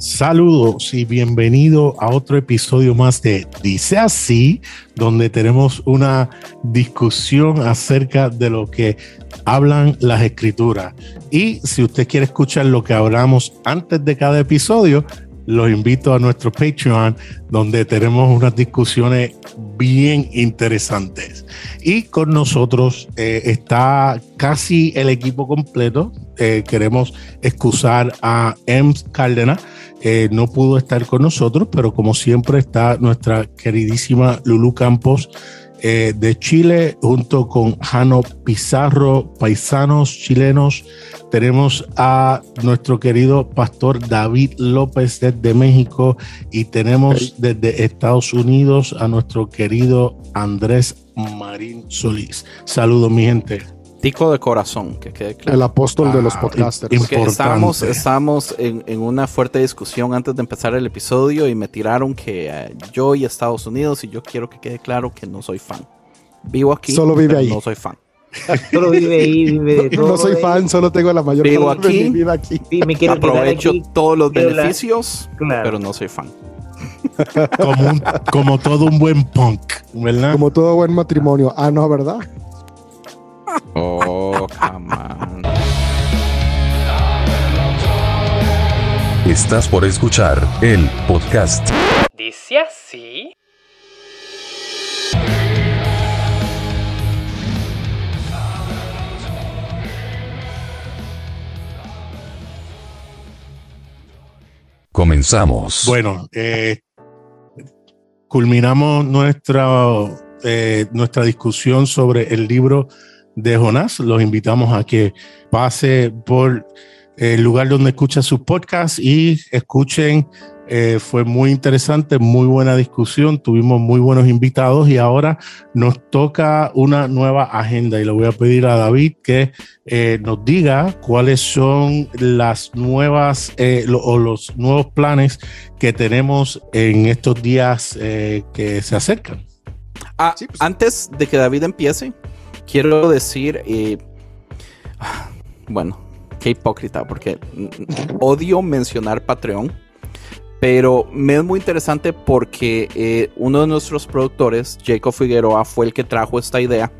Saludos y bienvenido a otro episodio más de Dice así, donde tenemos una discusión acerca de lo que hablan las escrituras. Y si usted quiere escuchar lo que hablamos antes de cada episodio, los invito a nuestro Patreon, donde tenemos unas discusiones bien interesantes. Y con nosotros eh, está casi el equipo completo. Eh, queremos excusar a Ems Cárdenas. No pudo estar con nosotros, pero como siempre está nuestra queridísima Lulu Campos eh, de Chile, junto con Jano Pizarro, paisanos chilenos. Tenemos a nuestro querido pastor David López desde México y tenemos desde Estados Unidos a nuestro querido Andrés Marín Solís. Saludos, mi gente tico de corazón, que quede claro. El apóstol de los ah, podcasters. Porque estábamos, estábamos en, en, una fuerte discusión antes de empezar el episodio y me tiraron que eh, yo y Estados Unidos y yo quiero que quede claro que no soy fan. Vivo aquí, solo vive ahí. no soy fan. Solo vive ahí, vive de todo No soy fan, solo tengo la mayor Vivo parte de mi vida aquí. Sí, me quiero Aprovecho aquí, todos los quiero la- beneficios, Claro. pero no soy fan. como, un- como todo un buen punk, ¿verdad? Como todo buen matrimonio. Ah, no, ¿verdad? Oh, come on. Estás por escuchar el podcast Dice así. Comenzamos. Bueno, eh, culminamos nuestra, eh, nuestra discusión sobre el libro de Jonás. Los invitamos a que pase por el lugar donde escucha sus podcasts y escuchen. Eh, fue muy interesante, muy buena discusión, tuvimos muy buenos invitados y ahora nos toca una nueva agenda y le voy a pedir a David que eh, nos diga cuáles son las nuevas eh, lo- o los nuevos planes que tenemos en estos días eh, que se acercan. Ah, Sí, pues. Antes de que David empiece, quiero decir, bueno, qué hipócrita, porque odio mencionar Patreon, pero me es muy interesante porque eh, uno de nuestros productores, Jacob Figueroa, fue el que trajo esta idea.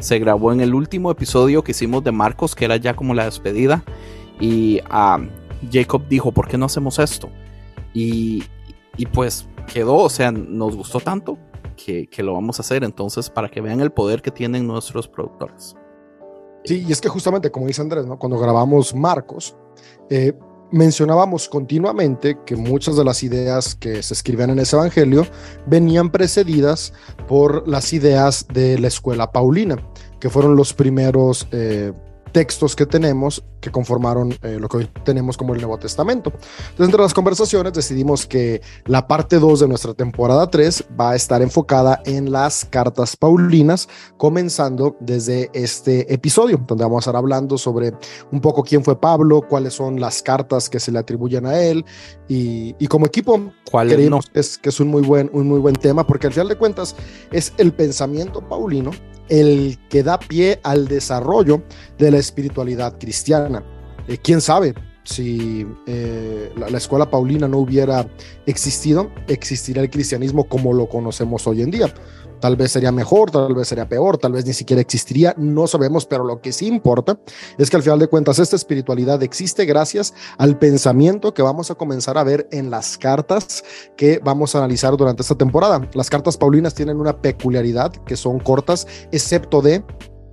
Se grabó en el último episodio que hicimos de Marcos, que era ya como la despedida, y ah, Jacob dijo, ¿por qué no hacemos esto? Y, y pues quedó, o sea, nos gustó tanto que, lo vamos a hacer. Entonces, para que vean el poder que tienen nuestros productores. Sí, y es que justamente, como dice Andrés, ¿no? cuando grabamos Marcos, eh, mencionábamos continuamente que muchas de las ideas que se escribían en ese evangelio venían precedidas por las ideas de la escuela paulina, que fueron los primeros eh, textos que tenemos que conformaron eh, lo que hoy tenemos como el Nuevo Testamento. Entonces, entre las conversaciones decidimos que la parte 2 de nuestra temporada 3 va a estar enfocada en las cartas paulinas, comenzando desde este episodio, donde vamos a estar hablando sobre un poco quién fue Pablo, cuáles son las cartas que se le atribuyen a él y, y como equipo ¿Cuál no? creemos que es, que es un, muy buen, un muy buen tema porque al final de cuentas es el pensamiento paulino el que da pie al desarrollo de la espiritualidad cristiana. Eh, ¿Quién sabe? Si eh, la, la escuela paulina no hubiera existido, existiría el cristianismo como lo conocemos hoy en día. Tal vez sería mejor, tal vez sería peor, tal vez ni siquiera existiría, no sabemos, pero lo que sí importa es que al final de cuentas esta espiritualidad existe gracias al pensamiento que vamos a comenzar a ver en las cartas que vamos a analizar durante esta temporada. Las cartas paulinas tienen una peculiaridad que son cortas, excepto de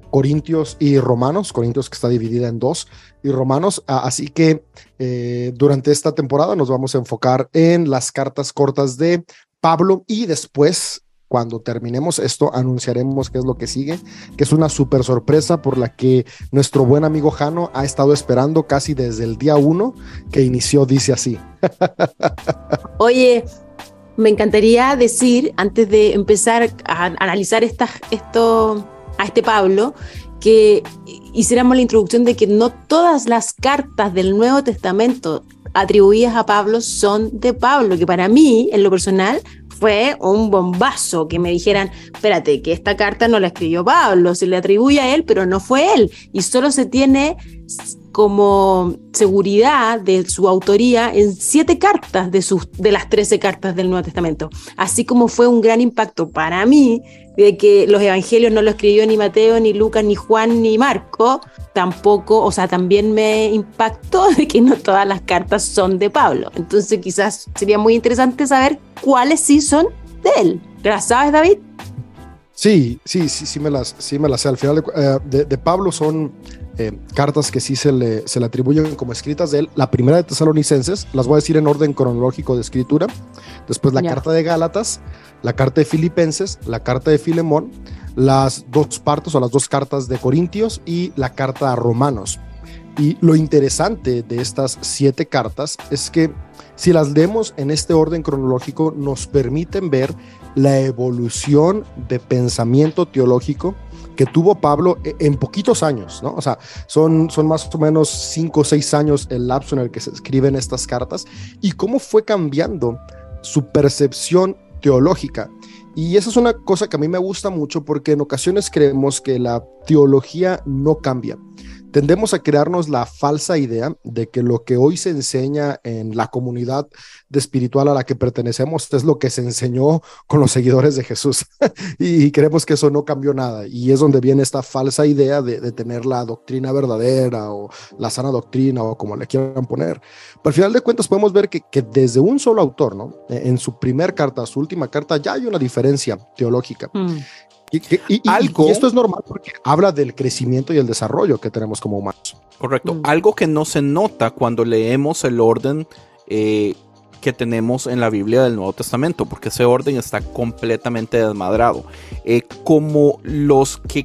Corintios y Romanos, Corintios que está dividida en dos, y Romanos. Así que eh, durante esta temporada nos vamos a enfocar en las cartas cortas de Pablo y después, cuando terminemos esto, anunciaremos qué es lo que sigue, que es una super sorpresa por la que nuestro buen amigo Jano ha estado esperando casi desde el día uno que inició, dice así. Oye, me encantaría decir, antes de empezar a analizar esta, esto a este Pablo, que hiciéramos la introducción de que no todas las cartas del Nuevo Testamento atribuidas a Pablo son de Pablo, que para mí, en lo personal, fue un bombazo que me dijeran, espérate, que esta carta no la escribió Pablo, se le atribuye a él, pero no fue él, y solo se tiene como seguridad de su autoría en siete cartas de, sus, de las trece cartas del Nuevo Testamento. Así como fue un gran impacto para mí de que los evangelios no lo escribió ni Mateo, ni Lucas, ni Juan, ni Marco, tampoco, o sea, también me impactó de que no todas las cartas son de Pablo. Entonces quizás sería muy interesante saber cuáles sí son de él. ¿Las sabes, David? Sí, sí, sí, sí me las, sí me las sé. Al final eh, de- de Pablo son eh, cartas que sí se le, se le atribuyen como escritas de él. La primera de Tesalonicenses, las voy a decir en orden cronológico de escritura. Después la carta de Gálatas, la carta de Filipenses, la carta de Filemón, las dos partes o las dos cartas de Corintios y la carta a Romanos. Y lo interesante de estas siete cartas es que si las leemos en este orden cronológico nos permiten ver la evolución de pensamiento teológico que tuvo Pablo e- en poquitos años, ¿no? O sea, son, son más o menos cinco o seis años el lapso en el que se escriben estas cartas y cómo fue cambiando su percepción teológica. Y esa es una cosa que a mí me gusta mucho porque en ocasiones creemos que la teología no cambia. Tendemos a crearnos la falsa idea de que lo que hoy se enseña en la comunidad de espiritual a la que pertenecemos es lo que se enseñó con los seguidores de Jesús. y creemos que eso no cambió nada. Y es donde viene esta falsa idea de, tener la doctrina verdadera o la sana doctrina o como le quieran poner. Pero al final de cuentas podemos ver que, desde un solo autor, ¿no? En su primer carta, su última carta, ya hay una diferencia teológica. Mm. Y, que- y- y- Algo- y esto es normal porque habla del crecimiento y el desarrollo que tenemos como humanos. Correcto. Mm. Algo que no se nota cuando leemos el orden eh, que tenemos en la Biblia del Nuevo Testamento, porque ese orden está completamente desmadrado. Eh, como los que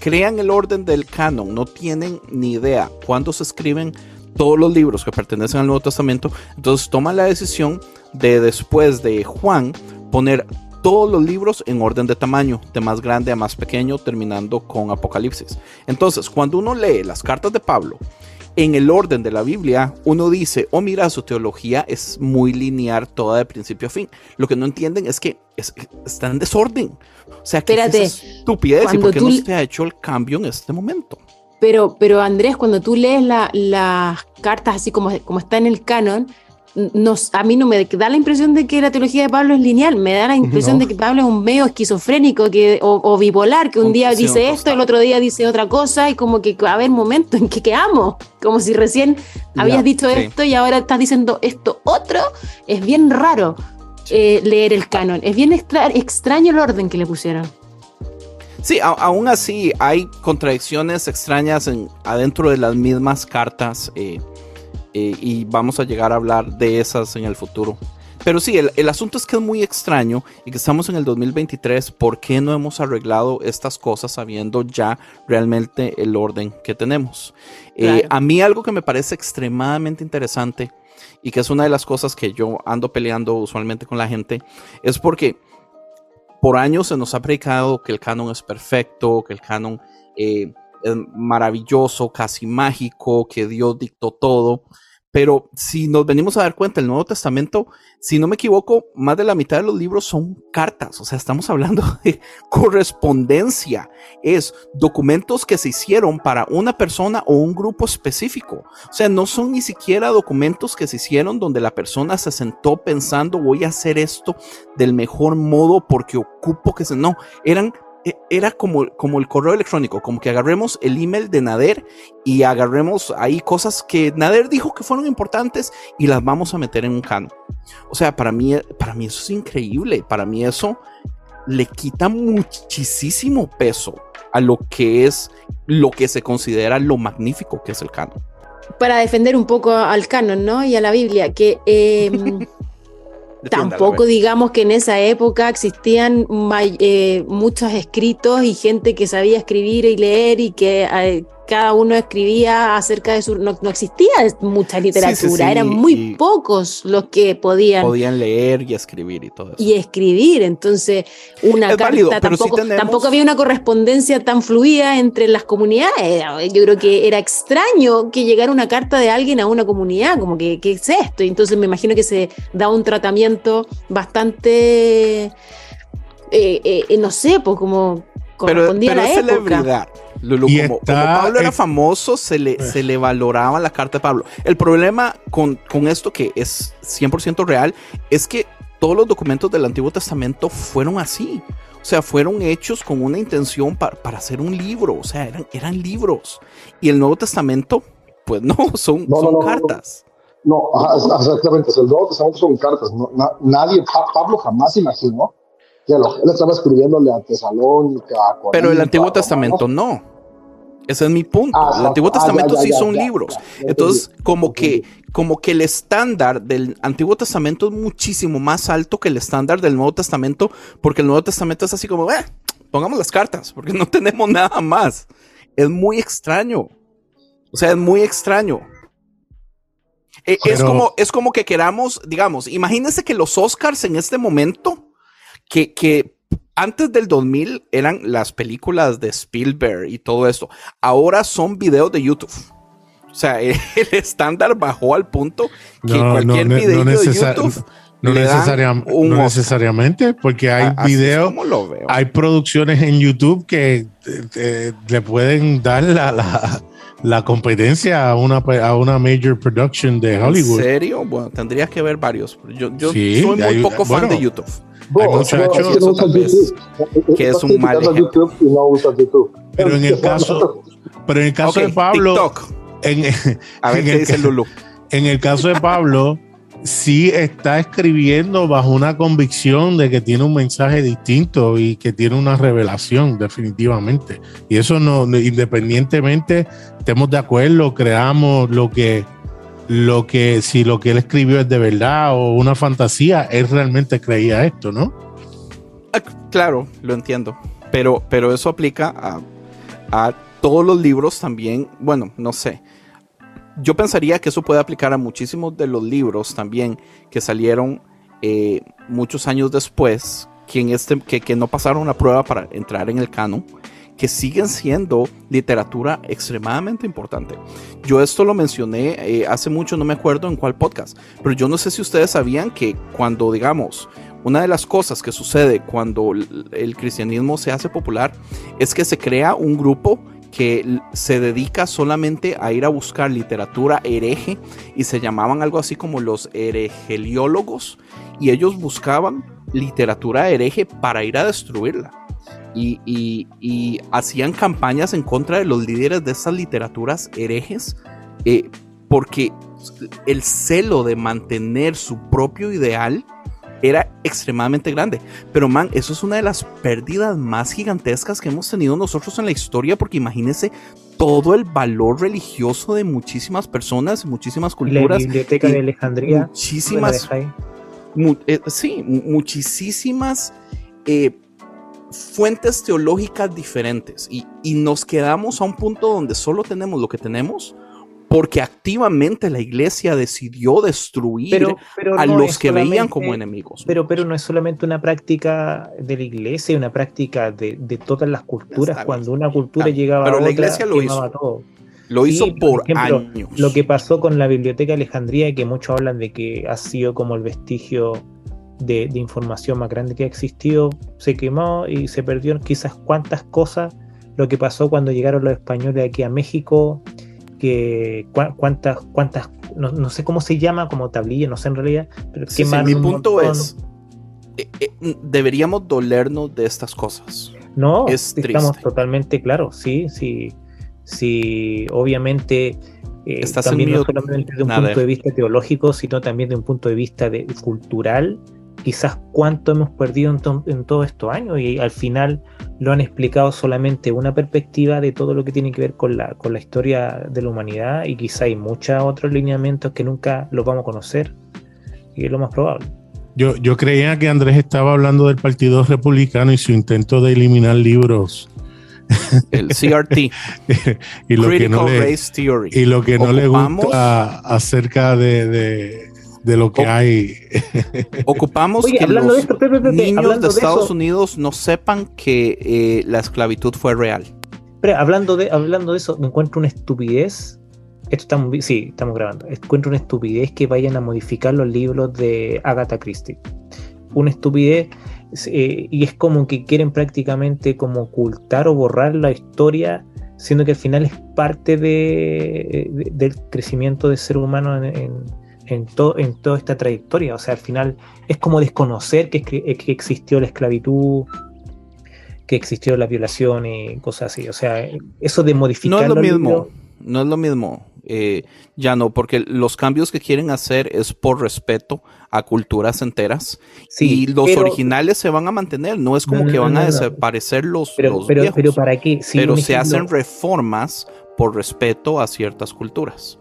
crean el orden del canon no tienen ni idea cuándo se escriben todos los libros que pertenecen al Nuevo Testamento, entonces toman la decisión de después de Juan poner todos los libros en orden de tamaño, de más grande a más pequeño, terminando con Apocalipsis. Entonces, cuando uno lee las cartas de Pablo en el orden de la Biblia, uno dice, oh mira, su teología es muy lineal toda de principio a fin. Lo que no entienden es que es- está en desorden. O sea, que Espérate, es estupidez y por qué tú no se ha hecho el cambio en este momento. Pero, pero Andrés, cuando tú lees la- las cartas así como, como está en el canon, nos, a mí no me da la impresión de que la teología de Pablo es lineal, me da la impresión No. de que Pablo es un medio esquizofrénico que, o, o bipolar, que un día sí, dice esto, el otro día dice otra cosa, y como que, a ver, momento, ¿en qué quedamos? Como si recién habías dicho sí. esto y ahora estás diciendo esto otro, es bien raro eh, leer el canon, es bien extra- extraño el orden que le pusieron. Sí, a- aún así hay contradicciones extrañas en, adentro de las mismas cartas eh, eh, y vamos a llegar a hablar de esas en el futuro. Pero sí, el, el asunto es que es muy extraño y que estamos en el 2023. ¿Por qué no hemos arreglado estas cosas sabiendo ya realmente el orden que tenemos? Eh, a mí algo que me parece extremadamente interesante y que es una de las cosas que yo ando peleando usualmente con la gente es porque por años se nos ha predicado que el canon es perfecto, que el canon eh, es maravilloso, casi mágico, que Dios dictó todo. Pero si nos venimos a dar cuenta, el Nuevo Testamento, si no me equivoco, más de la mitad de los libros son cartas. O sea, estamos hablando de correspondencia. Es documentos que se hicieron para una persona o un grupo específico. O sea, no son ni siquiera documentos que se hicieron donde la persona se sentó pensando voy a hacer esto del mejor modo porque ocupo que se... No, eran... e- Era como, como el correo electrónico, como que agarremos el email de Nader y agarremos ahí cosas que Nader dijo que fueron importantes y las vamos a meter en un canon. O sea, para mí, para mí eso es increíble. Para mí eso le quita muchísimo peso a lo que es lo que se considera lo magnífico que es el canon. Para defender un poco al canon, ¿no? Y a la Biblia, que... em, Tampoco ver. digamos que en esa época existían eh, muchos escritos y gente que sabía escribir y leer y que eh, cada uno escribía acerca de su... No, no existía mucha literatura, sí, eran muy pocos los que podían podían leer y escribir y todo eso. y escribir. Entonces, una Es carta válido, tampoco, tenemos- tampoco había una correspondencia tan fluida entre las comunidades. Yo creo que era extraño que llegara una carta de alguien a una comunidad, como que, ¿qué es esto? Y entonces me imagino que se da un tratamiento bastante, eh, eh, no sé, pues como pero, correspondía pero a la es época. celebridad. Lulu, Y como, está- como Pablo era eh, famoso, se le, se le valoraba la carta de Pablo. El problema con, con esto, que es 100% real, es que todos los documentos del Antiguo Testamento fueron así. O sea, fueron hechos con una intención pa- para hacer un libro. O sea, eran, eran libros. Y el Nuevo Testamento, pues no, son, No, son no, no, no. cartas. No, ajá, exactamente. El Nuevo Testamento son cartas. no- na- nadie, Pa- Pablo jamás imaginó que lo- él estaba escribiéndole a Tesalónica. a Pero el Antiguo Testamento no. Ese es mi punto. Ah, el Antiguo ah, ya, Testamento ya, sí son ya, libros. ya, ya Entonces, como que, como que el estándar del Antiguo Testamento es muchísimo más alto que el estándar del Nuevo Testamento, porque el Nuevo Testamento es así como, "Eh, pongamos las cartas, porque no tenemos nada más. Es muy extraño. O sea, es muy extraño. Eh, es, como, es como que queramos, digamos, imagínense que los Oscars en este momento, que, que antes del 2000 eran las películas de Spielberg y todo esto, ahora son videos de YouTube. O sea, el, estándar bajó al punto que No, cualquier no, video no de YouTube No, necesariam- no necesariamente, porque hay videos, hay producciones en YouTube que eh, eh, le pueden dar la, la, la competencia a una, a una major production de Hollywood. ¿En serio? Bueno, tendrías que ver varios. Yo, yo Sí, soy muy hay- poco fan bueno, de YouTube. Hay muchachos- que no usas Eso tal vez YouTube. que es un mal criticando ejemplo. YouTube y no usas YouTube. Pero en el caso, pero en el caso de Pablo, TikTok. en, A ver en qué el dice Lulu. en el caso de Pablo, sí está escribiendo bajo una convicción de que tiene un mensaje distinto y que tiene una revelación, definitivamente. Y eso no, no- independientemente, estemos de acuerdo, creamos lo que, lo que, si lo que él escribió es de verdad o una fantasía, él realmente creía esto, ¿no? Ah, Claro, lo entiendo. Pero, pero eso aplica a, a todos los libros también. Bueno, no sé. Yo pensaría que eso puede aplicar a muchísimos de los libros también que salieron eh, muchos años después, que, en este, que, que no pasaron una prueba para entrar en el canon, que siguen siendo literatura extremadamente importante. Yo esto lo mencioné eh, hace mucho, no me acuerdo en cuál podcast, pero yo no sé si ustedes sabían que cuando, digamos, una de las cosas que sucede cuando el, cristianismo se hace popular es que se crea un grupo que se dedica solamente a ir a buscar literatura hereje y se llamaban algo así como los herejeliólogos y ellos buscaban literatura hereje para ir a destruirla y, y- y hacían campañas en contra de los líderes de esas literaturas herejes eh, porque el celo de mantener su propio ideal era extremadamente grande. Pero man, eso es una de las pérdidas más gigantescas que hemos tenido nosotros en la historia, porque imagínense todo el valor religioso de muchísimas personas, muchísimas La culturas, biblioteca y de Alejandría. ¿me la muchísimas mu- eh, sí, mu- muchísimas eh, fuentes teológicas diferentes y, y nos quedamos a un punto donde solo tenemos lo que tenemos porque activamente la iglesia decidió destruir Pero, pero a no los que veían como enemigos. Pero, pero no es solamente una práctica de la iglesia, una práctica de, de todas las culturas. Está. Cuando una cultura bien. llegaba Pero a la otra, iglesia lo hizo. todo. Lo hizo Sí, por ejemplo, años. Lo que pasó con la Biblioteca de Alejandría, que muchos hablan de que ha sido como el vestigio de, de información más grande que ha existido, se quemó y se perdió quizás cuántas cosas. Lo que pasó cuando llegaron los españoles aquí a México, que cuántas, cuántas, no, no sé cómo se llama, como tablilla, no sé en realidad, pero Sí, sí, mi un punto montón. es, eh, eh, deberíamos dolernos de estas cosas. No, Es estamos triste. totalmente claros, sí, sí, sí, obviamente eh, también no solamente de un punto de vista teológico, sino también de un punto de vista de, cultural, quizás cuánto hemos perdido en, to- en todos estos años y al final lo han explicado solamente una perspectiva de todo lo que tiene que ver con la, con la historia de la humanidad y quizá hay muchos otros lineamientos que nunca los vamos a conocer y es lo más probable. Yo, yo creía que Andrés estaba hablando del Partido Republicano y su intento de eliminar libros El CRT, y lo que Critical no le, Race Theory. y lo que no le Ocupamos- gusta acerca de, de, de lo que O- hay. Ocupamos Oye, que los de esto, niños de Estados Unidos no sepan que eh, la esclavitud fue real. Espera, hablando de, hablando de eso, me encuentro una estupidez. Esto estamos, sí, estamos grabando. Encuentro una estupidez que vayan a modificar los libros de Agatha Christie. Una estupidez, eh, y es como que quieren prácticamente como ocultar o borrar la historia siendo que al final es parte de, de- del crecimiento del ser humano en, en, en to- en toda esta trayectoria. O sea, al final es como desconocer que, es- que existió la esclavitud, que existió la violación y cosas así. O sea, eso de modificar No es lo mismo, libros- no es lo mismo. eh, ya no, porque los cambios que quieren hacer es por respeto a culturas enteras Sí, y los pero- originales se van a mantener, no es como No, no, que van no, a desaparecer los, Pero, los pero, viejos, pero ¿para qué? Si pero se ejemplo- hacen reformas por respeto a ciertas culturas.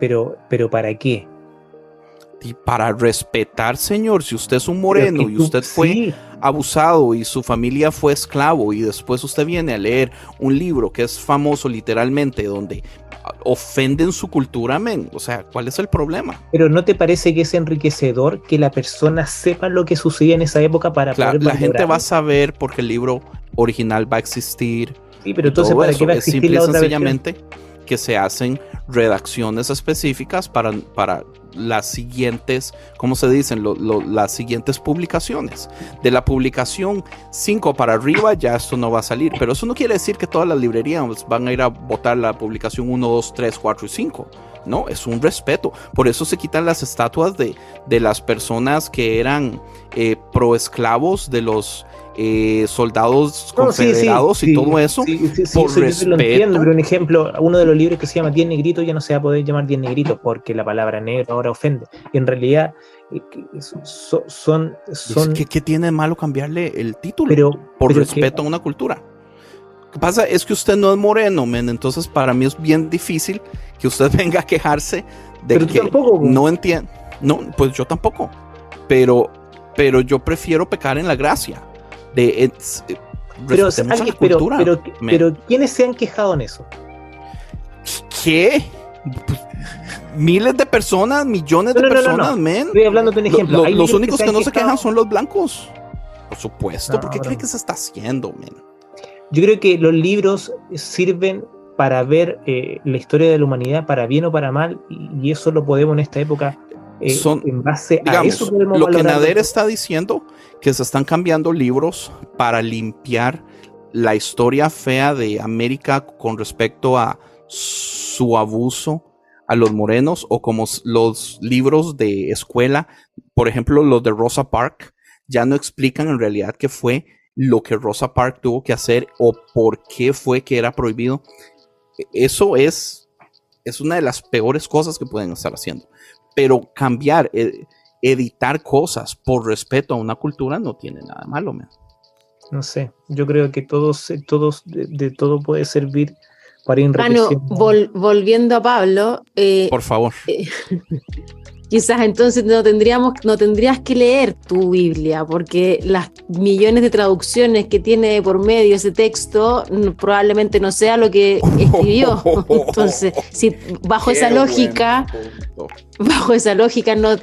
Pero, pero ¿para qué? Y para respetar, señor, si usted es un moreno y usted fue sí, abusado y su familia fue esclavo y después usted viene a leer un libro que es famoso literalmente donde ofenden su cultura, men, o sea, ¿cuál es el problema? pero ¿no te parece que es enriquecedor que la persona sepa lo que sucedía en esa época para Claro, poder la gente va a saber porque el libro original va a existir. Sí, pero entonces ¿para qué va a es existir simple y la otra versión? sencillamente que se hacen redacciones específicas para, para las siguientes, ¿cómo se dicen? Las siguientes publicaciones. De la publicación 5 para arriba ya esto no va a salir, pero eso no quiere decir que todas las librerías van a ir a votar la publicación 1, 2, 3, 4 y 5. No, es un respeto. Por eso se quitan las estatuas de, de las personas que eran eh, pro esclavos de los eh, soldados No, sí, sí, confederados y sí, todo eso. sí, sí, sí, por eso yo lo respeto. entiendo, pero un ejemplo, uno de los libros que se llama 10 negritos ya no se va a poder llamar 10 negritos porque la palabra negro ahora ofende. Y en realidad eh, que so- son, son, ¿Qué, qué tiene de malo cambiarle el título? pero, por pero respeto a una cultura. Lo que pasa es que usted no es moreno, men, entonces para mí es bien difícil que usted venga a quejarse de Pero tú que tampoco, po. no entiende. No, pues yo tampoco. Pero, pero yo prefiero pecar en la gracia. De eh, eh, pero, alguien- pero, cultura. pero, men. pero ¿quiénes se han quejado en eso? ¿Qué? Pues, Miles de personas, millones No, de no, personas, no. men. Estoy hablando de un Lo- ejemplo. lo- Hay los únicos que han no se quejan son los blancos. Por supuesto, No, ¿por qué pero- cree que se está haciendo, men? Yo creo que los libros sirven para ver eh, la historia de la humanidad, para bien o para mal, y, y eso lo podemos en esta época, eh, Son- en base a eso podemos lo que Nader está diciendo, que se están cambiando libros para limpiar la historia fea de América con respecto a su abuso a los morenos o como los libros de escuela, por ejemplo, los de Rosa Park, ya no explican en realidad qué fue lo que Rosa Park tuvo que hacer o por qué fue que era prohibido. E- Eso es, es una de las peores cosas que pueden estar haciendo. Pero cambiar, eh, editar cosas por respeto a una cultura no tiene nada malo, man. No sé, yo creo que todos, todos de, de todo puede servir para ir vol- volviendo a Pablo, eh, Por favor. quizás entonces no tendríamos, no tendrías que leer tu Biblia, porque las millones de traducciones que tiene por medio ese texto probablemente no sea lo que escribió. Entonces, si bajo esa lógica, bajo esa lógica no, no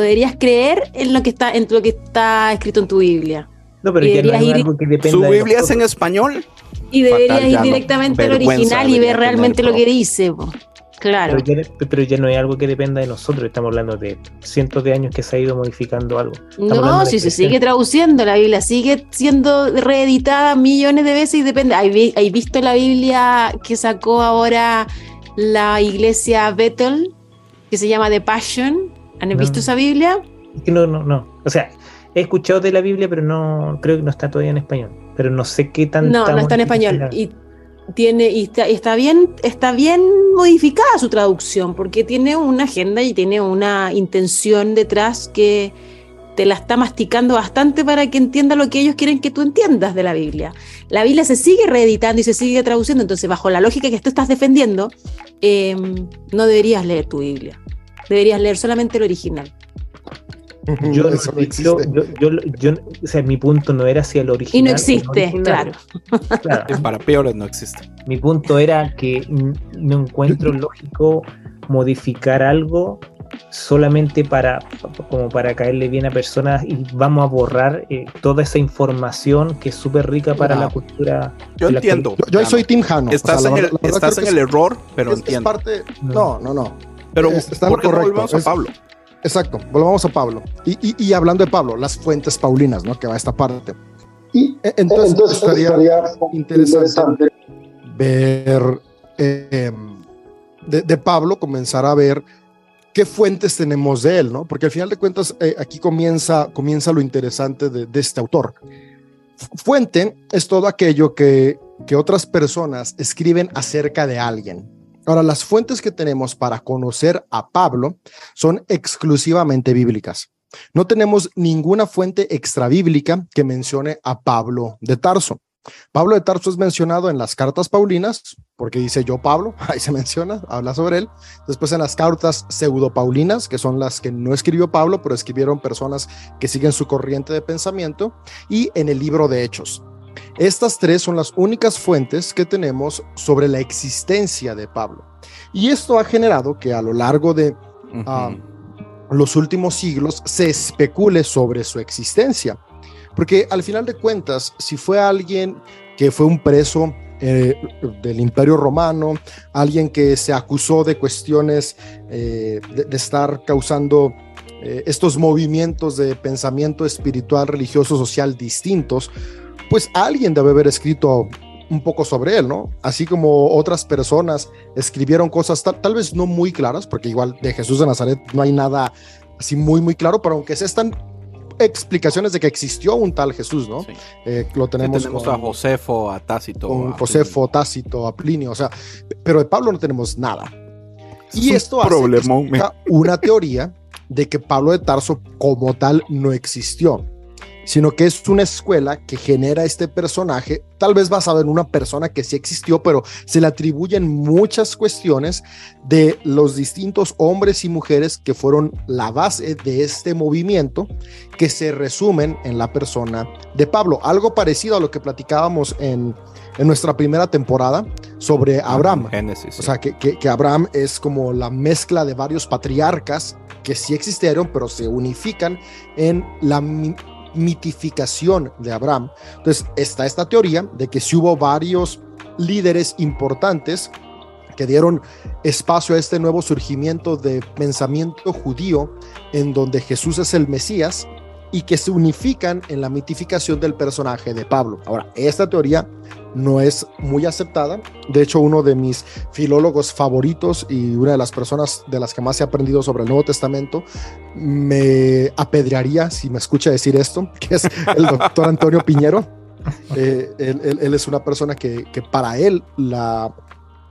deberías creer en lo que está, en lo que está escrito en tu Biblia. no, pero ya no deberías es ir- algo que dependa Su de Biblia es en español. Y deberías Fatal, ir no. directamente al original y ver realmente tener, lo que dice. po. Claro. Pero ya, pero ya no es algo que dependa de nosotros, estamos hablando de cientos de años que se ha ido modificando algo. Estamos No, si se sigue traduciendo, la Biblia sigue siendo reeditada millones de veces y depende. ¿Hay, vi- hay visto la Biblia que sacó ahora la iglesia Bethel, que se llama The Passion? ¿Han No. visto esa Biblia? Es que no, no, no. O sea, he escuchado de la Biblia, pero no creo que no está todavía en español. Pero no sé qué tan. No, no está en español. Y tiene, y está, está bien, está bien modificada su traducción, porque tiene una agenda y tiene una intención detrás que te la está masticando bastante para que entienda lo que ellos quieren que tú entiendas de la Biblia. La Biblia se sigue reeditando y se sigue traduciendo, entonces bajo la lógica que tú estás defendiendo, eh, no deberías leer tu Biblia. Deberías leer solamente el original. Yo, no- Eso no yo, existe. yo, yo- yo- o sea, mi punto no era hacia el original. Y no existe, original. claro. Claro. Para peores no existe. Mi punto era que no encuentro lógico modificar algo solamente para como para caerle bien a personas y vamos a borrar eh, toda esa información que es súper rica para No. la cultura. Yo la entiendo. Yo, soy Team Jano. o sea, Estás la en el, la verdad estás creo en que el es- error, pero es- es entiendo. parte- no, no, no. Pero es- está en lo ¿por qué no correcto, volvemos a es- Pablo? Exacto, volvamos a Pablo. Y, y- y hablando de Pablo, las fuentes paulinas, ¿no? Que va a esta parte. Y eh, entonces, estaría, interesante ver eh, de, de Pablo, comenzar a ver qué fuentes tenemos de él, ¿no? Porque al final de cuentas, eh, aquí comienza, comienza lo interesante de, de este autor. Fu- Fuente es todo aquello que, que otras personas escriben acerca de alguien. Ahora, las fuentes que tenemos para conocer a Pablo son exclusivamente bíblicas. No tenemos ninguna fuente extrabíblica que mencione a Pablo de Tarso. Pablo de Tarso es mencionado en las cartas paulinas, porque dice yo Pablo, ahí se menciona, habla sobre él. Después en las cartas pseudo-paulinas, que son las que no escribió Pablo, pero escribieron personas que siguen su corriente de pensamiento, y en el libro de Hechos. Estas tres son las únicas fuentes que tenemos sobre la existencia de Pablo. Y esto ha generado que a lo largo de ah, los últimos siglos se especule sobre su existencia. Porque al final de cuentas, si fue alguien que fue un preso eh, del Imperio Romano, alguien que se acusó de cuestiones eh, de, de estar causando eh, estos movimientos de pensamiento espiritual, religioso, social distintos, pues alguien debe haber escrito un poco sobre él, ¿no? Así como otras personas escribieron cosas tal, tal vez no muy claras, porque igual de Jesús de Nazaret no hay nada así muy, muy claro, pero aunque se están explicaciones de que existió un tal Jesús, ¿no? Sí. Eh, lo Sí, tenemos, tenemos con, a Josefo, a Tácito. con a Josefo, Tácito, a Plinio, o sea, pero de Pablo no tenemos nada. Y un esto hace que una teoría de que Pablo de Tarso como tal no existió, sino que es una escuela que genera este personaje, tal vez basado en una persona que sí existió, pero se le atribuyen muchas cuestiones de los distintos hombres y mujeres que fueron la base de este movimiento, que se resumen en la persona de Pablo. Algo parecido a lo que platicábamos en, en nuestra primera temporada sobre Abraham. Génesis. sí. O sea, que, que- que Abraham es como la mezcla de varios patriarcas que sí existieron, pero se unifican en la mitificación de Abraham. Entonces, está esta teoría de que si hubo varios líderes importantes que dieron espacio a este nuevo surgimiento de pensamiento judío en donde Jesús es el Mesías y que se unifican en la mitificación del personaje de Pablo. Ahora, esta teoría no es muy aceptada. De hecho, uno de mis filólogos favoritos y una de las personas de las que más he aprendido sobre el Nuevo Testamento me apedrearía si me escucha decir esto, que es el doctor Antonio Piñero. Eh, él, es una persona que, para él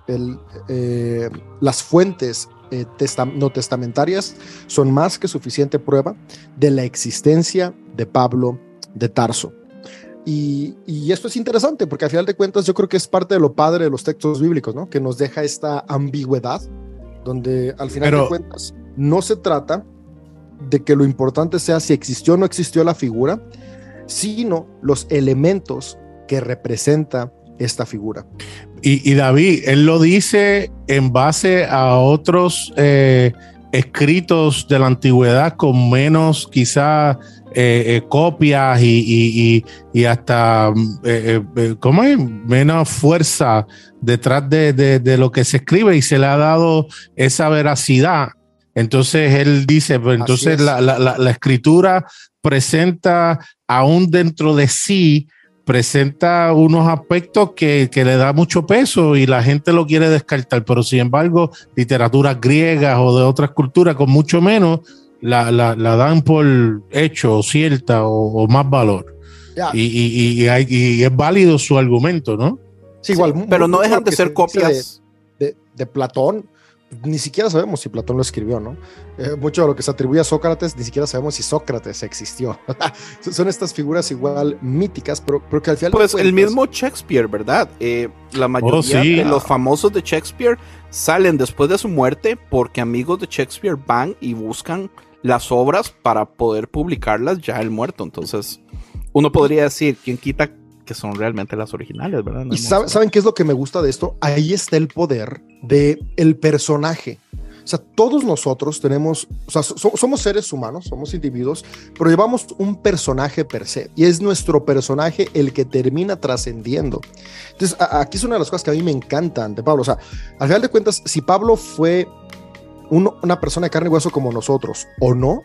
eh, las fuentes eh, no testamentarias son más que suficiente prueba de la existencia de Pablo de Tarso. Y, y esto es interesante porque al final de cuentas yo creo que es parte de lo padre de los textos bíblicos, ¿no? Que nos deja esta ambigüedad donde al final Pero- de cuentas no se trata de que lo importante sea si existió o no existió la figura, sino los elementos que representa esta figura. Y, y David, él lo dice en base a otros eh, escritos de la antigüedad con menos quizá eh, eh, copias y, y- y- y hasta, mm, eh, eh, ¿cómo es? Menos fuerza detrás de, de- de lo que se escribe y se le ha dado esa veracidad. Entonces él dice, pues entonces es. la, la- la- la escritura presenta aún dentro de sí presenta unos aspectos que, que le da mucho peso y la gente lo quiere descartar, pero sin embargo, literaturas griegas o de otras culturas con mucho menos la, la- la dan por hecho, cierta o, o más valor. Y, y- y hay- y es válido su argumento, ¿no? sí, igual, Sí, pero no dejan de ser de- copias. de, de Platón, ni siquiera sabemos si Platón lo escribió, ¿no? Eh, mucho de lo que se atribuye a Sócrates, ni siquiera sabemos si Sócrates existió. Son estas figuras igual míticas, pero, pero que al final... Pues el mismo Shakespeare, ¿verdad? Eh, la mayoría sí. de los famosos de Shakespeare salen después de su muerte porque amigos de Shakespeare van y buscan las obras para poder publicarlas ya el muerto. Entonces, uno podría decir, ¿quién quita que son realmente las originales, verdad? No ¿Y hemos- sabe- saben qué es lo que me gusta de esto? Ahí está el poder de el personaje. O sea, todos nosotros tenemos, o sea, so- somos seres humanos, somos individuos, pero llevamos un personaje per se y es nuestro personaje el que termina trascendiendo. Entonces, a- aquí es una de las cosas que a mí me encantan de Pablo. O sea, al final de cuentas, si Pablo fue un- una persona de carne y hueso como nosotros o no,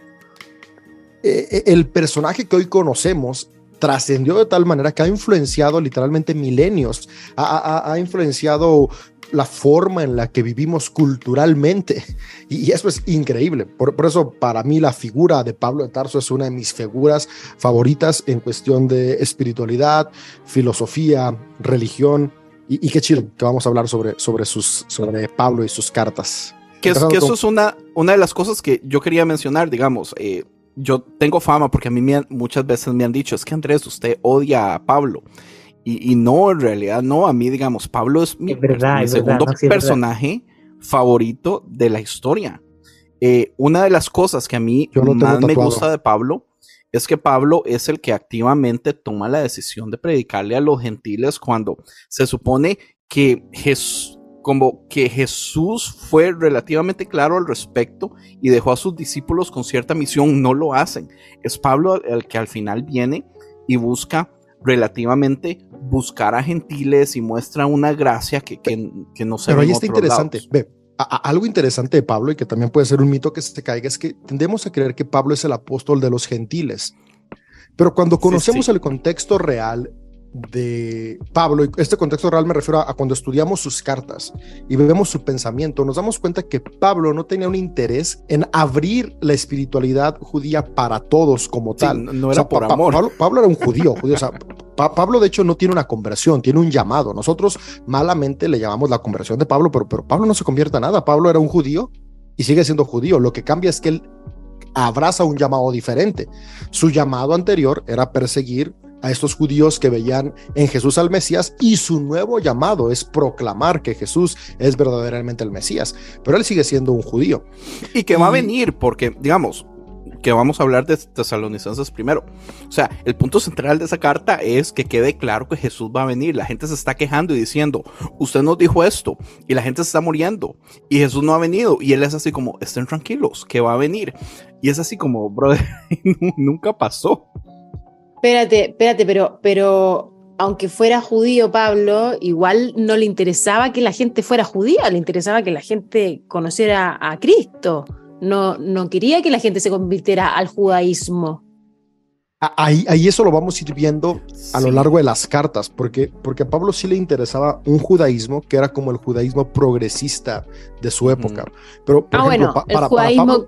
eh, eh, el personaje que hoy conocemos trascendió de tal manera que ha influenciado literalmente milenios, ha, ha- influenciado la forma en la que vivimos culturalmente. Y, y eso es increíble. Por, por eso, para mí, la figura de Pablo de Tarso es una de mis figuras favoritas en cuestión de espiritualidad, filosofía, religión. Y, y qué chido que vamos a hablar sobre, sobre, sus, sobre Pablo y sus cartas. Que, es- que eso es una, una de las cosas que yo quería mencionar, digamos. eh, yo tengo fama porque a mí me han- muchas veces me han dicho, es que Andrés, usted odia a Pablo. Y, y no, en realidad no, a mí, digamos, Pablo es mi, Es verdad, mi es verdad, segundo no, sí, es verdad. personaje favorito de la historia. Eh, una de las cosas que a mí Yo más me gusta de Pablo es que Pablo es el que activamente toma la decisión de predicarle a los gentiles cuando se supone que Jesús, como que Jesús fue relativamente claro al respecto y dejó a sus discípulos con cierta misión, no lo hacen. Es Pablo el que al final viene y busca relativamente buscar a gentiles y muestra una gracia que, que, que no se Pero ve ahí en está otros interesante. lados. Ve, a- a- algo interesante de Pablo y que también puede ser un mito que se caiga es que tendemos a creer que Pablo es el apóstol de los gentiles. Pero cuando Sí, conocemos sí. el contexto real de Pablo, y este contexto real me refiero a, a cuando estudiamos sus cartas y vemos su pensamiento, nos damos cuenta que Pablo no tenía un interés en abrir la espiritualidad judía para todos como Sí, tal. no no O era sea, por Pa- Pa- amor. Pablo, Pablo era un judío, judío, o sea, Pa- Pablo de hecho no tiene una conversión, tiene un llamado. Nosotros malamente le llamamos la conversión de Pablo, pero, pero Pablo no se convierte en nada. Pablo era un judío y sigue siendo judío. Lo que cambia es que él abraza un llamado diferente. Su llamado anterior era perseguir a estos judíos que veían en Jesús al Mesías y su nuevo llamado es proclamar que Jesús es verdaderamente el Mesías. Pero él sigue siendo un judío. Y que va a venir, porque, digamos, que vamos a hablar de tesalonicenses primero. O sea, el punto central de esa carta es que quede claro que Jesús va a venir. La gente se está quejando y diciendo, usted nos dijo esto, y la gente se está muriendo, y Jesús no ha venido. Y él es así como, estén tranquilos, que va a venir. Y es así como, brother, nunca pasó. Espérate, espérate, pero, pero aunque fuera judío Pablo, igual no le interesaba que la gente fuera judía, le interesaba que la gente conociera a Cristo. No, no quería que la gente se convirtiera al judaísmo. Ahí, ahí eso lo vamos a ir viendo a lo largo de las cartas, porque, porque a Pablo sí le interesaba un judaísmo que era como el judaísmo progresista de su época. Pero, por ah, ejemplo, bueno, pa- el para, para judaísmo Pablo,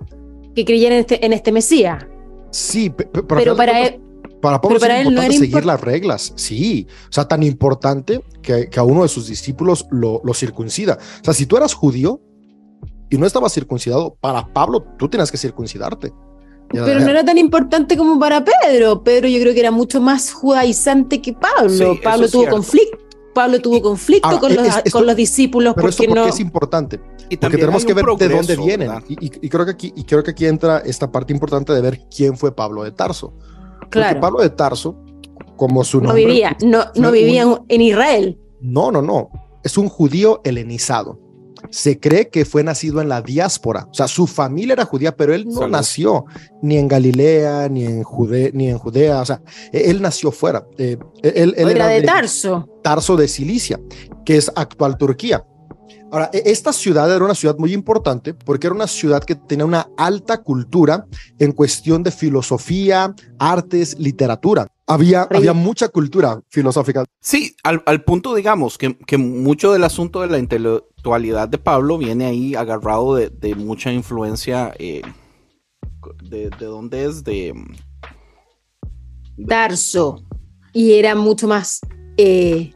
que creyera en este, en este Mesías. sí, pe- pe- Pero para él, para Pablo para no era seguir import- las reglas, sí, o sea, tan importante que, que a uno de sus discípulos lo, lo circuncida. O sea, si tú eras judío y no estabas circuncidado, para Pablo tú tenías que circuncidarte. Era- pero no era tan importante como para Pedro. Pedro yo creo que era mucho más judaizante que Pablo. Sí, Pablo es tuvo cierto. conflicto. Pablo tuvo conflicto Ahora, con, es- los, es- esto- con los discípulos Pero esto porque porque no. es importante. Y Porque tenemos que ver de dónde vienen. y- y creo que aquí, y creo que aquí entra esta parte importante de ver quién fue Pablo de Tarso. Porque Claro. Pablo de Tarso, como su no nombre. vivía, no, fue no vivía en- en Israel. No, no, no. Es un judío helenizado. Se cree que fue nacido en la diáspora. O sea, su familia era judía, pero él no Salud. nació ni en Galilea, ni en, Jude- ni en Judea. O sea, e- él nació fuera. Eh, él, él era de de Tarso. Tarso de Cilicia, que es actual Turquía. Ahora, e- esta ciudad era una ciudad muy importante porque era una ciudad que tenía una alta cultura en cuestión de filosofía, artes, literatura. Había, había mucha cultura filosófica. Sí, al, al punto, digamos, que, que mucho del asunto de la intelectualidad de Pablo viene ahí agarrado de, de mucha influencia. eh, de, ¿De dónde es? De. Tarso. Y era mucho más eh,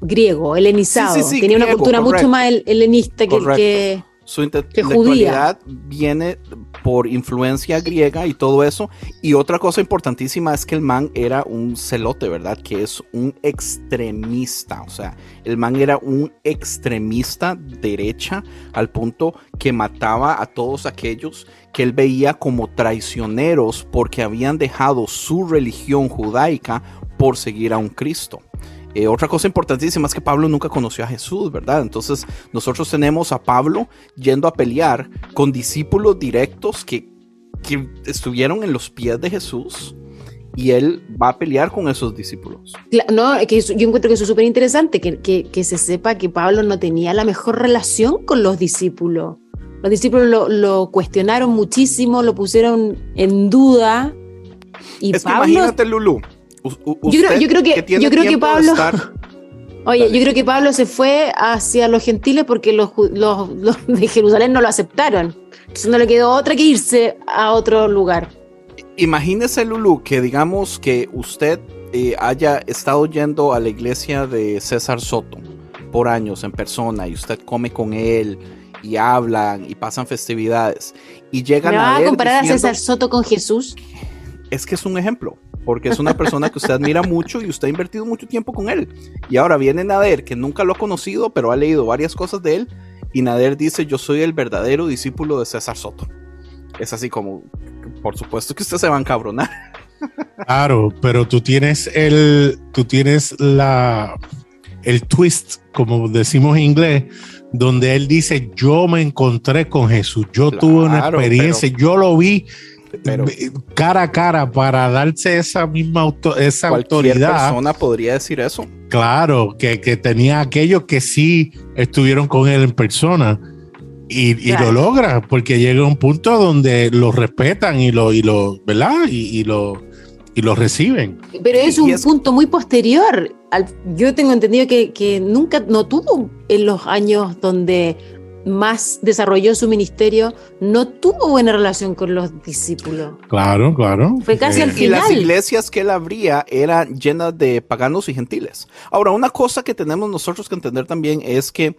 griego, helenizado. Sí, sí, sí, Tenía una cultura correcto. mucho más hel- helenista que, que- Su intelectualidad viene por influencia griega y todo eso. Y otra cosa importantísima es que el man era un celote, ¿verdad? Que es un extremista. O sea, el man era un extremista derecha al punto que mataba a todos aquellos que él veía como traicioneros porque habían dejado su religión judaica por seguir a un Cristo. Eh, otra cosa importantísima es que Pablo nunca conoció a Jesús, ¿verdad? Entonces nosotros tenemos a Pablo yendo a pelear con discípulos directos que, que estuvieron en los pies de Jesús y él va a pelear con esos discípulos. No, que yo encuentro que eso es súper interesante, que, que- que se sepa que Pablo no tenía la mejor relación con los discípulos. Los discípulos lo, lo cuestionaron muchísimo, lo pusieron en duda. Y es que Pablo, imagínate, Lulu, Yo creo- usted yo creo que- tiene yo creo que Pablo- Oye, Dale. yo creo que Pablo se fue hacia los gentiles porque los, los, los de Jerusalén no lo aceptaron. Entonces no le quedó otra que irse a otro lugar. Imagínese, Lulu, que digamos que usted eh, haya estado yendo a la iglesia de César Soto por años en persona y usted come con él y hablan y pasan festividades y llegan ¿Me a va a ver comparar diciendo- a César Soto con Jesús? es que es un ejemplo, porque es una persona que usted admira mucho y usted ha invertido mucho tiempo con él. Y ahora viene Nader, que nunca lo ha conocido, pero ha leído varias cosas de él, y Nader dice, yo soy el verdadero discípulo de César Soto. Es así como, por supuesto que usted se va a encabronar. Claro, pero tú tienes el, tú tienes la, el twist, como decimos en inglés, donde él dice, yo me encontré con Jesús, yo tuve una experiencia, yo lo vi Pero cara a cara para darse esa misma auto- esa cualquier autoridad. persona podría decir eso. Claro, que, que tenía aquellos que sí estuvieron con él en persona. Y, y Claro. lo logra, porque llega un punto donde lo respetan y lo, y lo, ¿verdad? Y, y lo, y lo reciben. Pero es un es- punto muy posterior. Al- yo tengo entendido que, que nunca, no tuvo en los años donde más desarrolló su ministerio, no tuvo buena relación con los discípulos. Claro, claro. Fue casi Eh, al Y las Final. iglesias que él abría eran llenas de paganos y gentiles. Ahora, una cosa que tenemos nosotros que entender también es que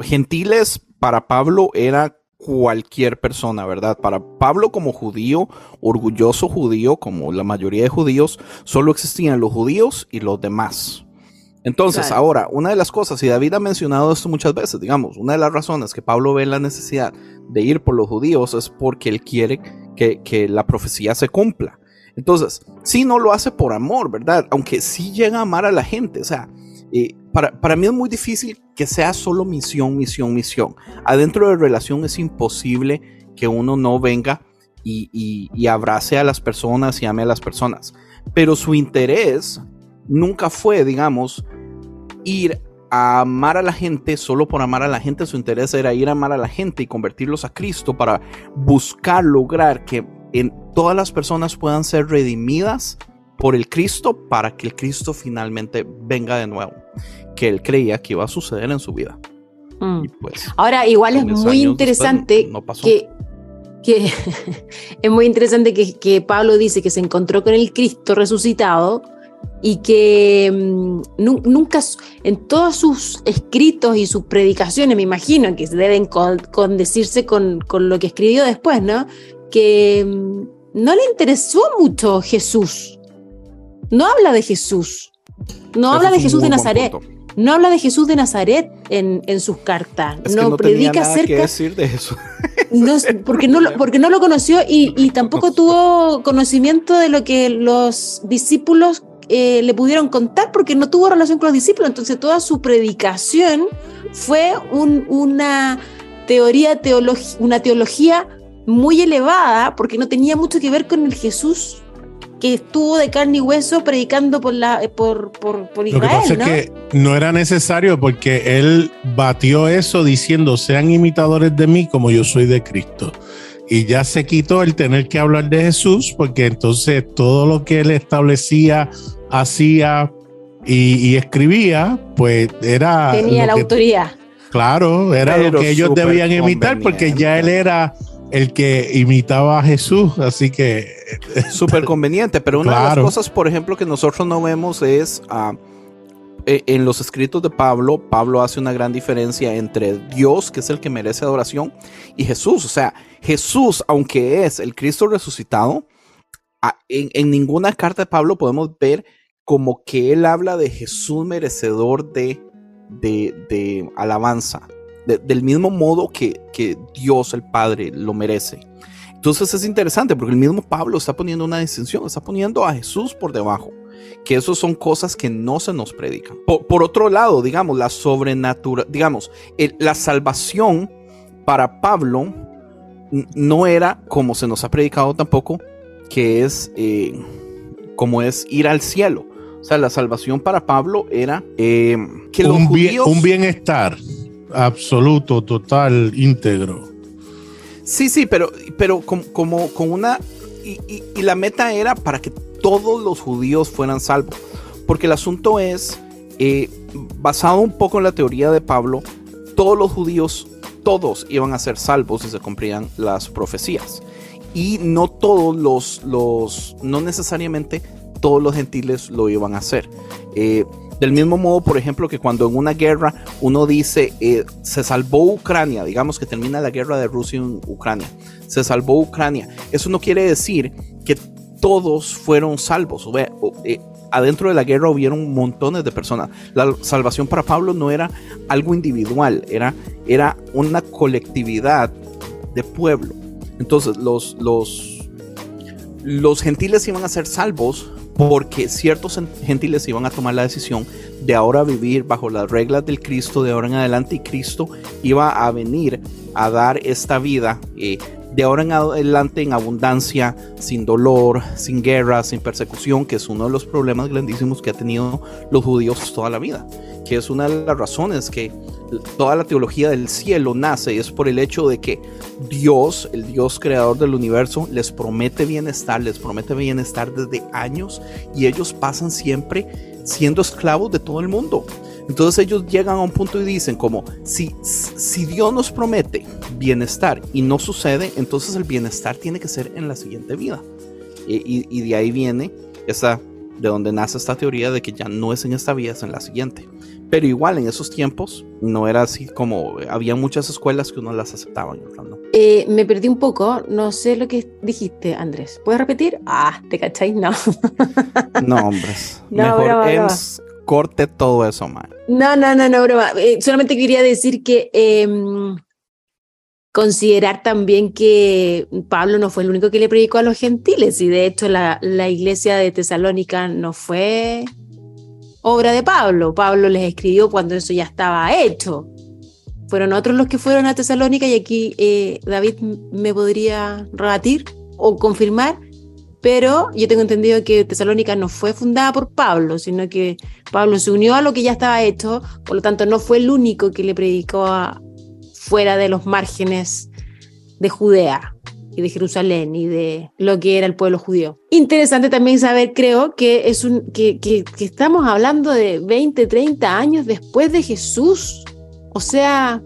gentiles para Pablo era cualquier persona, ¿verdad? Para Pablo como judío, orgulloso judío, como la mayoría de judíos, solo existían los judíos y los demás. Entonces, Claro. ahora, una de las cosas, y David ha mencionado esto muchas veces, digamos, una de las razones que Pablo ve la necesidad de ir por los judíos es porque él quiere que, que la profecía se cumpla. Entonces, sí no lo hace por amor, ¿verdad? Aunque sí llega a amar a la gente. O sea, eh, para, para mí es muy difícil que sea solo misión, misión, misión. Adentro de relación es imposible que uno no venga y, y- y abrace a las personas y ame a las personas. Pero su interés nunca fue, digamos, ir a amar a la gente solo por amar a la gente. Su interés era ir a amar a la gente y convertirlos a Cristo para buscar lograr que en todas las personas puedan ser redimidas por el Cristo para que el Cristo finalmente venga de nuevo, que él creía que iba a suceder en su vida. Mm. Y pues, Ahora, igual es muy interesante no que, que es muy interesante que, que Pablo dice que se encontró con el Cristo resucitado y que mm, nu- nunca, en todos sus escritos y sus predicaciones, me imagino que se deben con, condecirse con, con lo que escribió después, ¿no? Que mm, no le interesó mucho Jesús. No habla de Jesús. No habla de Jesús de Nazaret. punto. No habla de Jesús de Nazaret en, en sus cartas. Es que no, no tenía predica nada que acerca. decir de eso. No, porque, no lo, porque no lo conoció y, y tampoco tuvo conocimiento de lo que los discípulos eh, le pudieron contar porque no tuvo relación con los discípulos. Entonces toda su predicación fue un- una teoría, una teología muy elevada porque no tenía mucho que ver con el Jesús que estuvo de carne y hueso predicando por, la, por, por, por Lo que Israel, pasa ¿no? es que no era necesario porque él batió eso diciendo, sean imitadores de mí como yo soy de Cristo. Y ya se quitó el tener que hablar de Jesús porque entonces todo lo que él establecía, hacía y, y escribía, pues era... Tenía la que- autoridad. Claro, era lo que ellos debían imitar porque ya él era el que imitaba a Jesús. Así que Súper conveniente, pero una de las cosas, por ejemplo, que nosotros no vemos es ah, en los escritos de Pablo, Pablo hace una gran diferencia entre Dios, que es el que merece adoración, y Jesús. O sea, Jesús, aunque es el Cristo resucitado, en, ninguna carta de Pablo podemos ver como que él habla de Jesús merecedor de, de, de alabanza, de- del mismo modo que, que Dios el Padre lo merece. Entonces es interesante porque el mismo Pablo está poniendo una distinción, está poniendo a Jesús por debajo, que eso son cosas que no se nos predican. Por, por otro lado, digamos, la sobrenatural, digamos, el- la salvación para Pablo no era como se nos ha predicado tampoco, que es eh, como es ir al cielo. O sea, la salvación para Pablo era eh, que los un, bien- un bienestar absoluto, total, íntegro. Sí, sí, pero, pero com- como con una y, la meta era para que todos los judíos fueran salvos. Porque el asunto es, eh, basado un poco en la teoría de Pablo, todos los judíos, todos iban a ser salvos si se cumplían las profecías. Y no todos los, los no necesariamente todos los gentiles lo iban a hacer. Eh, del mismo modo, por ejemplo, que cuando en una guerra uno dice eh, se salvó Ucrania, digamos que termina la guerra de Rusia en Ucrania, se salvó Ucrania, eso no quiere decir que todos fueron salvos. Eh, adentro de la guerra hubieron montones de personas. La salvación para Pablo no era algo individual, era, era una colectividad de pueblo. Entonces los, los, los gentiles iban a ser salvos porque ciertos en- gentiles iban a tomar la decisión de ahora vivir bajo las reglas del Cristo de ahora en adelante y Cristo iba a venir a dar esta vida eh, de ahora en adelante en abundancia, sin dolor, sin guerra, sin persecución, que es uno de los problemas grandísimos que ha tenido los judíos toda la vida, que es una de las razones que toda la teología del cielo nace, es por el hecho de que Dios, el Dios creador del universo, les promete bienestar, les promete bienestar desde años y ellos pasan siempre siendo esclavos de todo el mundo. Entonces ellos llegan a un punto y dicen como, si, si Dios nos promete bienestar y no sucede, entonces el bienestar tiene que ser en la siguiente vida. Y, y- y de ahí viene esa, de donde nace esta teoría de que ya no es en esta vida, es en la siguiente. Pero igual en esos tiempos no era así como, había muchas escuelas que uno las aceptaban no. Eh, me perdí un poco, no sé lo que dijiste, Andrés. ¿Puedes repetir? Ah, ¿te cacháis? No. No, hombres. No, Mejor broma, broma. Ems, corte todo eso, man. No, no, no, no, broma. Eh, solamente quería decir que em, considerar también que Pablo no fue el único que le predicó a los gentiles y de hecho la, la iglesia de Tesalónica no fue obra de Pablo. Pablo les escribió cuando eso ya estaba hecho. Fueron otros los que fueron a Tesalónica y aquí eh, David me podría rebatir o confirmar, pero yo tengo entendido que Tesalónica no fue fundada por Pablo, sino que Pablo se unió a lo que ya estaba hecho, por lo tanto no fue el único que le predicó fuera de los márgenes de Judea y de Jerusalén y de lo que era el pueblo judío. Interesante también saber, creo, que, es un, que, que- estamos hablando de 20, 30 años después de Jesús. O sea,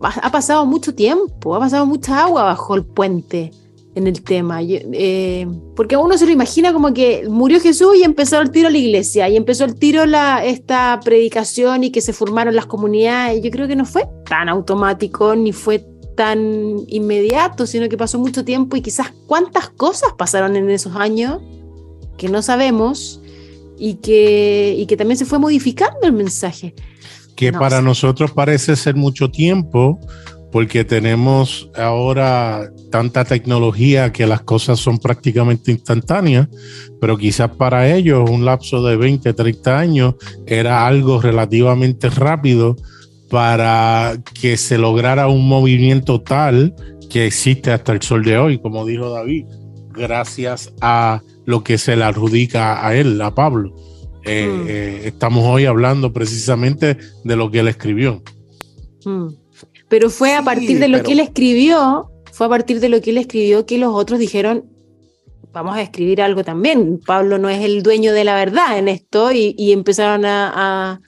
ha, pasado mucho tiempo, ha pasado mucha agua bajo el puente en el tema. Yo- eh, porque uno se lo imagina como que murió Jesús y empezó el tiro la iglesia, y empezó el tiro la, esta predicación y que se formaron las comunidades. Yo creo que no fue tan automático ni fue tan inmediato, sino que pasó mucho tiempo y quizás cuántas cosas pasaron en esos años que no sabemos y que, y que también se fue modificando el mensaje. que No para nosotros parece ser mucho tiempo porque tenemos ahora tanta tecnología que las cosas son prácticamente instantáneas, pero quizás para ellos un lapso de 20, 30 años era algo relativamente rápido para que se lograra un movimiento tal que existe hasta el sol de hoy, como dijo David, gracias a lo que se le adjudica a él, a Pablo. Eh, Mm. eh, estamos hoy hablando precisamente de lo que él escribió. Mm. Pero fue a Sí, partir de lo pero- que él escribió, fue a partir de lo que él escribió que los otros dijeron, vamos a escribir algo también. Pablo no es el dueño de la verdad en esto y, y empezaron a, a-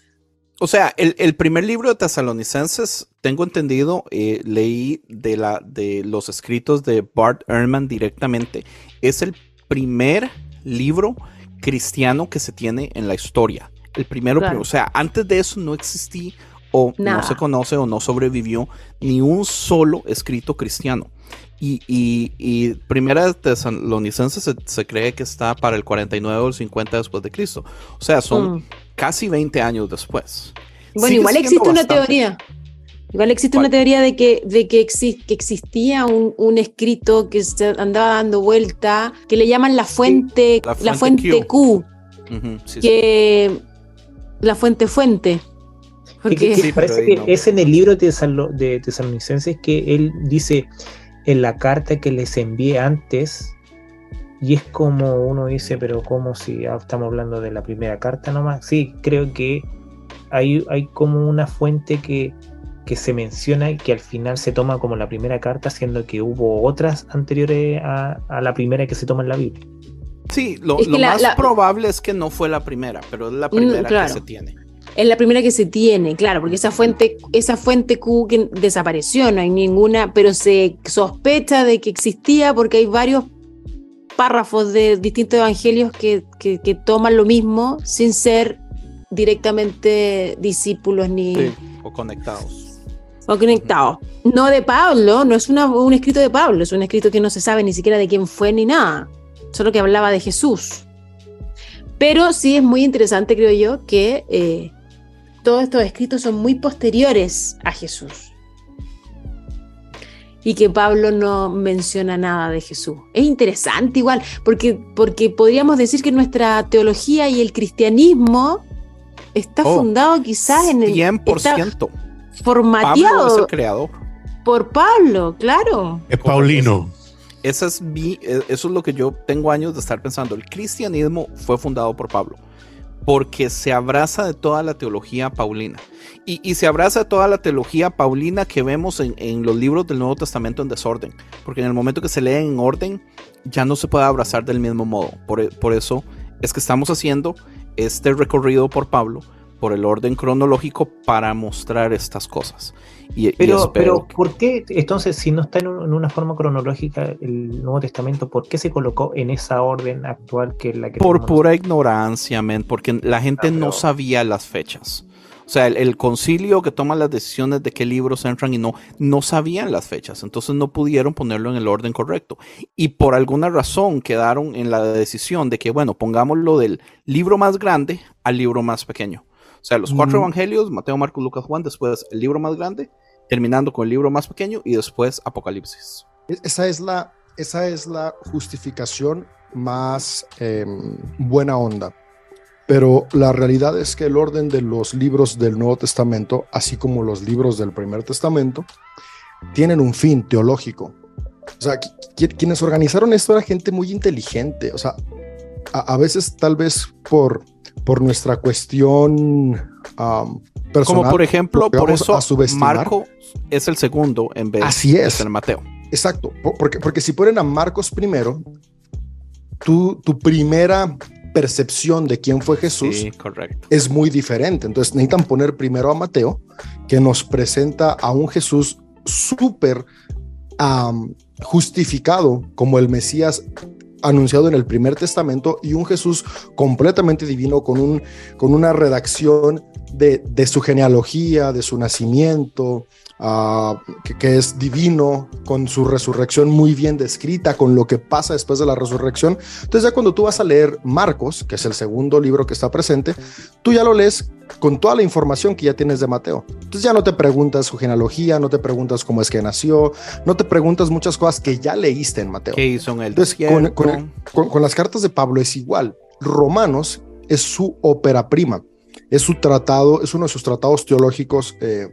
O sea, el, el primer libro de Tesalonicenses, tengo entendido, eh, leí de, la, de los escritos de Bart Ehrman directamente. Es el primer libro cristiano que se tiene en la historia. El primero, Claro. o sea, antes de eso no existía o Nada. no se conoce o no sobrevivió ni un solo escrito cristiano. Y, y, y primera de Tesalonicenses se, se cree que está para el 49 o el 50 después de Cristo. O sea, son Mm. casi 20 años después. Bueno, Sigue igual existe una teoría. Igual existe ¿Cuál? una teoría de que, de que, exis- que existía un, un escrito que se andaba dando vuelta, que le llaman la fuente, la la fuente fuente, Q. Sí. que la fuente fuente. Que- que- Porque, Sí, parece que no. es en el libro de, Tesalo- de Tesalonicenses que él dice en la carta que les envié antes, y es como uno dice, pero como si ah, estamos hablando de la primera carta nomás. Sí, creo que hay, hay como una fuente que que se menciona que al final se toma como la primera carta, siendo que hubo otras anteriores a, a la primera que se toma en la Biblia. Sí, lo, Es que lo la- más la- probable es que no fue la primera, pero es la primera Mm, claro. que se tiene. Es la primera que se tiene, claro, porque esa fuente, esa fuente Q que desapareció, no hay ninguna, pero se sospecha de que existía porque hay varios párrafos de distintos evangelios que, que- que toman lo mismo sin ser directamente discípulos ni Sí, o conectados. o conectados. No de Pablo, no es una- un escrito de Pablo, es un escrito que no se sabe ni siquiera de quién fue ni nada, solo que hablaba de Jesús. Pero sí es muy interesante, creo yo, que eh, todos estos escritos son muy posteriores a Jesús. Y que Pablo no menciona nada de Jesús. Es interesante igual, porque, porque podríamos decir que nuestra teología y el cristianismo está Oh, fundado quizás en el... está 100%. Pablo es formateado el creador. por Pablo, claro. Es Paulino. Esa es mi, eh, eso es lo que yo tengo años de estar pensando. El cristianismo fue fundado por Pablo porque se abraza de toda la teología paulina. Y, se abraza de toda la teología paulina que vemos en, los libros del Nuevo Testamento en desorden. Porque en el momento que se leen en orden, ya no se puede abrazar del mismo modo. Por eso es que estamos haciendo este recorrido por Pablo, por el orden cronológico, para mostrar estas cosas. Y, Pero, pero ¿por qué entonces si no está en, un- en una forma cronológica el Nuevo Testamento, ¿por qué se colocó en esa orden actual que es la que Por pura ignorancia, men, porque la gente Ah, no sabía las fechas. O sea, el, el concilio que toma las decisiones de qué libros entran y no, no sabían las fechas, entonces no pudieron ponerlo en el orden correcto. Y por alguna razón quedaron en la decisión de que, bueno, pongámoslo del libro más grande al libro más pequeño. O sea, los cuatro Mm. evangelios, Mateo, Marcos, Lucas, Juan, después el libro más grande, terminando con el libro más pequeño y después Apocalipsis. Esa es la, esa es la justificación más eh, buena onda. Pero la realidad es que el orden de los libros del Nuevo Testamento, así como los libros del Primer Testamento, tienen un fin teológico. O sea, qui- qui- quienes organizaron esto era gente muy inteligente. O sea, a, a veces tal vez por, por nuestra cuestión personal. Como por ejemplo, por eso. Marco es el segundo en vez Así de es. ser Mateo. Exacto, po- porque, porque si ponen a Marcos primero, tu, tu primera percepción de quién fue Jesús Sí, correcto. es muy diferente. Entonces necesitan poner primero a Mateo, que nos presenta a un Jesús súper justificado como el Mesías anunciado en el primer testamento y un Jesús completamente divino con, un, con una redacción de, de su genealogía, de su nacimiento, ah, que, que es divino, con su resurrección muy bien descrita, con lo que pasa después de la resurrección. Entonces ya cuando tú vas a leer Marcos, que es el segundo libro que está presente, tú ya lo lees con toda la información que ya tienes de Mateo. Entonces ya no te preguntas su genealogía, no te preguntas cómo es que nació, no te preguntas muchas cosas que ya leíste en Mateo. ¿Qué hizo en el Entonces, con- desierto? con Con, con las cartas de Pablo es igual. Romanos es su ópera prima, es su tratado, es uno de sus tratados teológicos eh,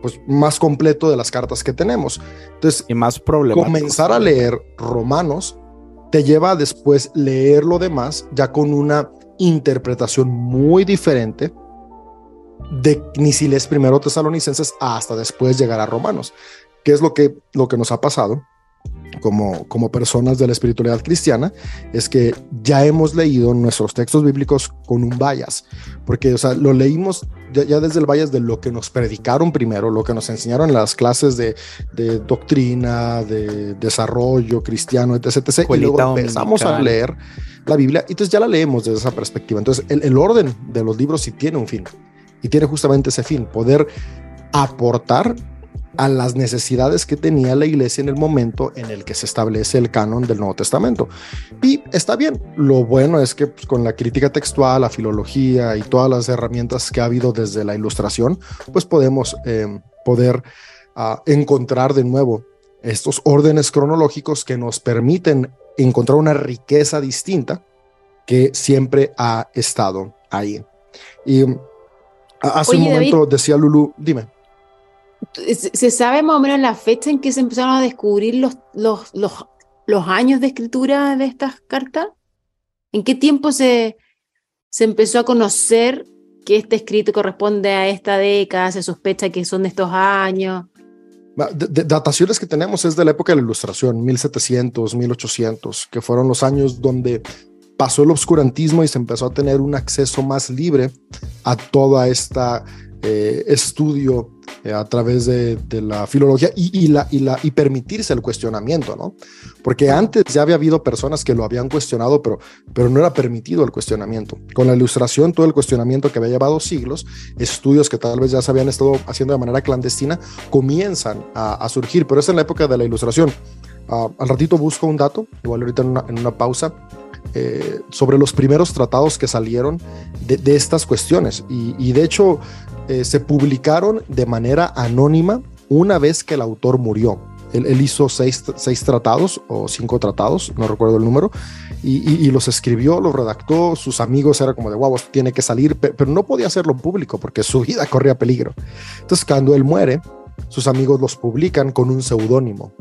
pues, más completo de las cartas que tenemos. Entonces, y más comenzar a leer Romanos te lleva a después leer lo demás ya con una interpretación muy diferente de ni si lees primero Tesalonicenses hasta después llegar a Romanos, que es lo que, lo que nos ha pasado como, como personas de la espiritualidad cristiana, es que ya hemos leído nuestros textos bíblicos con un bias, porque o sea, lo leímos ya, ya desde el bias de lo que nos predicaron primero, lo que nos enseñaron en las clases de, de doctrina, de desarrollo cristiano, etc. etc. y luego empezamos a leer la Biblia y entonces ya la leemos desde esa perspectiva. Entonces el, el orden de los libros sí tiene un fin y tiene justamente ese fin, poder aportar a las necesidades que tenía la iglesia en el momento en el que se establece el canon del Nuevo Testamento. Y está bien, lo bueno es que pues, con la crítica textual, la filología y todas las herramientas que ha habido desde la ilustración, pues podemos eh, poder ah, encontrar de nuevo estos órdenes cronológicos que nos permiten encontrar una riqueza distinta que siempre ha estado ahí. Y hace Oye, un momento decía Lulu, dime. ¿Se sabe más o menos la fecha en que se empezaron a descubrir los, los, los, los años de escritura de estas cartas? ¿En qué tiempo se, se empezó a conocer que este escrito corresponde a esta década, se sospecha que son de estos años. De- dataciones que tenemos es de la época de la Ilustración, 1700, 1800, que fueron los años donde pasó el obscurantismo y se empezó a tener un acceso más libre a toda esta eh, estudio eh, a través de, de la filología y, y la, y, la, y permitirse el cuestionamiento, ¿no? Porque antes ya había habido personas que lo habían cuestionado, pero, pero no era permitido el cuestionamiento. Con la ilustración, todo el cuestionamiento que había llevado siglos, estudios que tal vez ya se habían estado haciendo de manera clandestina, comienzan a, a surgir, pero es en la época de la ilustración. Ah, al ratito busco un dato, igual ahorita en una, en una pausa, eh, sobre los primeros tratados que salieron de, de estas cuestiones. Y, y de hecho, eh, se publicaron de manera anónima una vez que el autor murió. Él, hizo seis, seis, tratados o cinco tratados, no recuerdo el número, y, los escribió, los redactó, sus amigos era como de, wow, tiene que salir, pero, no podía hacerlo público porque su vida corría peligro. Entonces, cuando él muere, sus amigos los publican con un seudónimo.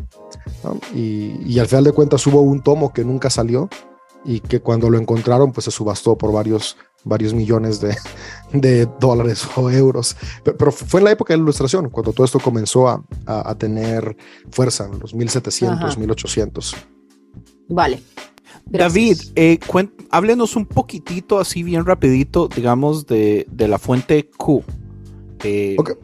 Y, y, al final de cuentas hubo un tomo que nunca salió y que cuando lo encontraron pues se subastó por varios, varios millones de, de dólares o euros. Pero, pero, fue en la época de la ilustración cuando todo esto comenzó a, a, a tener fuerza, en los 1700, Ajá. 1800. Vale. David, eh, háblenos un poquitito así bien rapidito, digamos, de, de la fuente Q. Eh, okay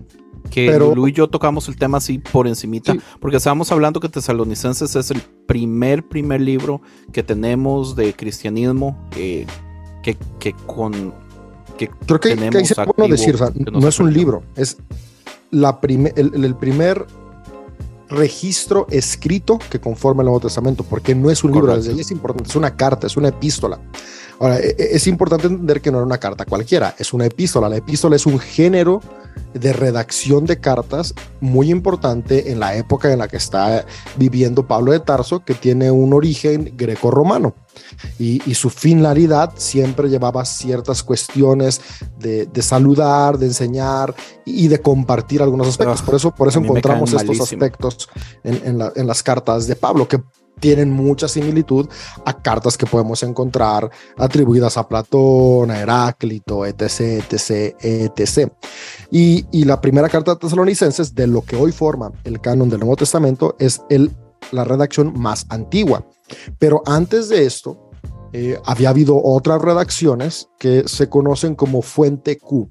que pero, Lulu y yo tocamos el tema así por encimita, sí. porque estábamos hablando que Tesalonicenses es el primer, primer libro que tenemos de cristianismo eh, que, que, con que Creo que, tenemos que es bueno decir, o sea, no es un libro, es la prime, el, el, primer registro escrito que conforma el Nuevo Testamento, porque no es un Correcto. libro, desde ahí es importante, es una carta, es una epístola. Ahora, es importante entender que no era una carta cualquiera, es una epístola. La epístola es un género de redacción de cartas muy importante en la época en la que está viviendo Pablo de Tarso, que tiene un origen greco-romano. Y, y, su finalidad siempre llevaba ciertas cuestiones de, de saludar, de enseñar y, de compartir algunos aspectos. Por eso, por eso encontramos estos malísimo. aspectos en, en, la, en las cartas de Pablo, que tienen mucha similitud a cartas que podemos encontrar atribuidas a Platón, a Heráclito, etc., etc., etc. Y, la primera carta de Tesalonicenses, de lo que hoy forma el canon del Nuevo Testamento, es la redacción más antigua. Pero antes de esto, eh, había habido otras redacciones que se conocen como fuente Q.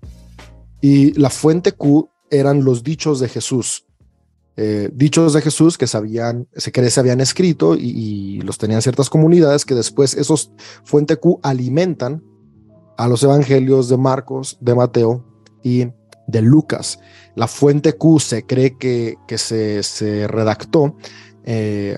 Y la fuente Q eran los dichos de Jesús, eh, dichos de Jesús que se cree se habían escrito y, y, los tenían ciertas comunidades que después esos fuente Q alimentan a los evangelios de Marcos, de Mateo y de Lucas. La fuente Q se cree que, que se, se redactó eh,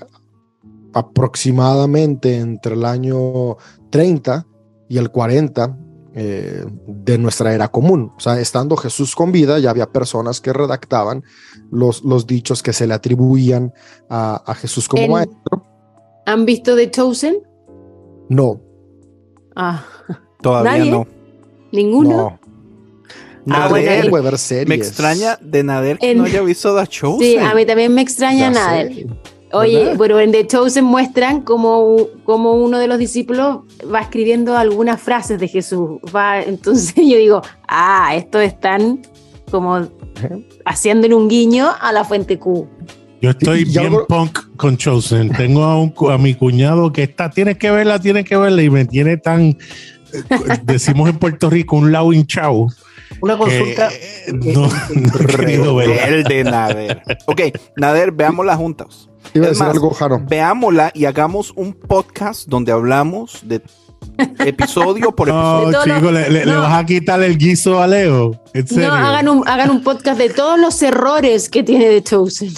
aproximadamente entre el año 30 y el 40 eh, de nuestra era común. O sea, estando Jesús con vida, ya había personas que redactaban los, los dichos que se le atribuían a, a Jesús como ¿En, maestro. ¿Han visto The Chosen? No. Ah. Todavía ¿Nadie? no. ¿Ninguno? No. Nader, Nader, ver series. me extraña de Nader que En- no haya visto The Chosen. Sí, a mí también me extraña Ya Nader. sé. Oye, ¿Verdad? bueno, en The Chosen muestran como, como uno de los discípulos va escribiendo algunas frases de Jesús. Va, entonces yo digo, ah, estos están como haciéndole un guiño a la fuente Q. Yo estoy bien algo- punk con Chosen. Tengo a, un a mi cuñado que está, tienes que verla, tienes que verla, y me tiene tan, eh, decimos en Puerto Rico, un lado hinchado. Una consulta. eh, no, no he querido verla. El de Nader. Ok, Nader, veámosla juntas. Iba a decir más, algo, Jaro. Veámosla y hagamos un podcast donde hablamos de episodio por No, episodio. Lo- chico, le, le- le no. vas a quitar el guiso a Leo. En serio. No, hagan un, hagan un podcast de todos los errores que tiene The Chosen.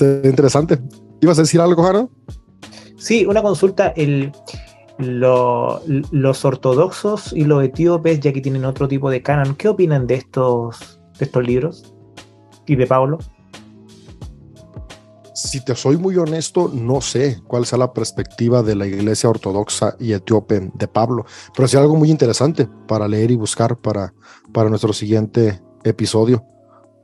Interesante. ¿Ibas a decir algo, Jaro? Sí, una consulta. El, lo- los ortodoxos y los etíopes, ya que tienen otro tipo de canon, ¿qué opinan de estos, de estos libros? Y de Pablo. Si te soy muy honesto, no sé cuál sea la perspectiva de la iglesia ortodoxa y etíope de Pablo, pero sí algo muy interesante para leer y buscar para, para nuestro siguiente episodio.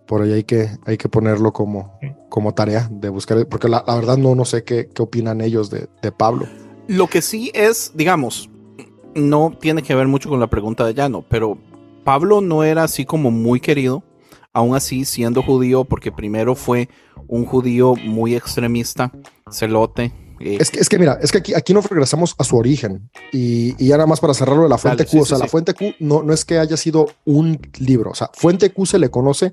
Por ahí hay que, hay que ponerlo como, como tarea de buscar, porque la, la verdad no, no sé qué, qué opinan ellos de, de Pablo. Lo que sí es, digamos, no tiene que ver mucho con la pregunta de Llano, pero Pablo no era así como muy querido, aún así siendo judío, porque primero fue un judío muy extremista, celote. eh, Es que, es que mira, es que aquí, aquí nos regresamos a su origen y, y ya nada más para cerrarlo de la fuente Dale, Q, sí, o sea, sí, la sí. fuente Q no, no es que haya sido un libro, o sea, fuente Q se le conoce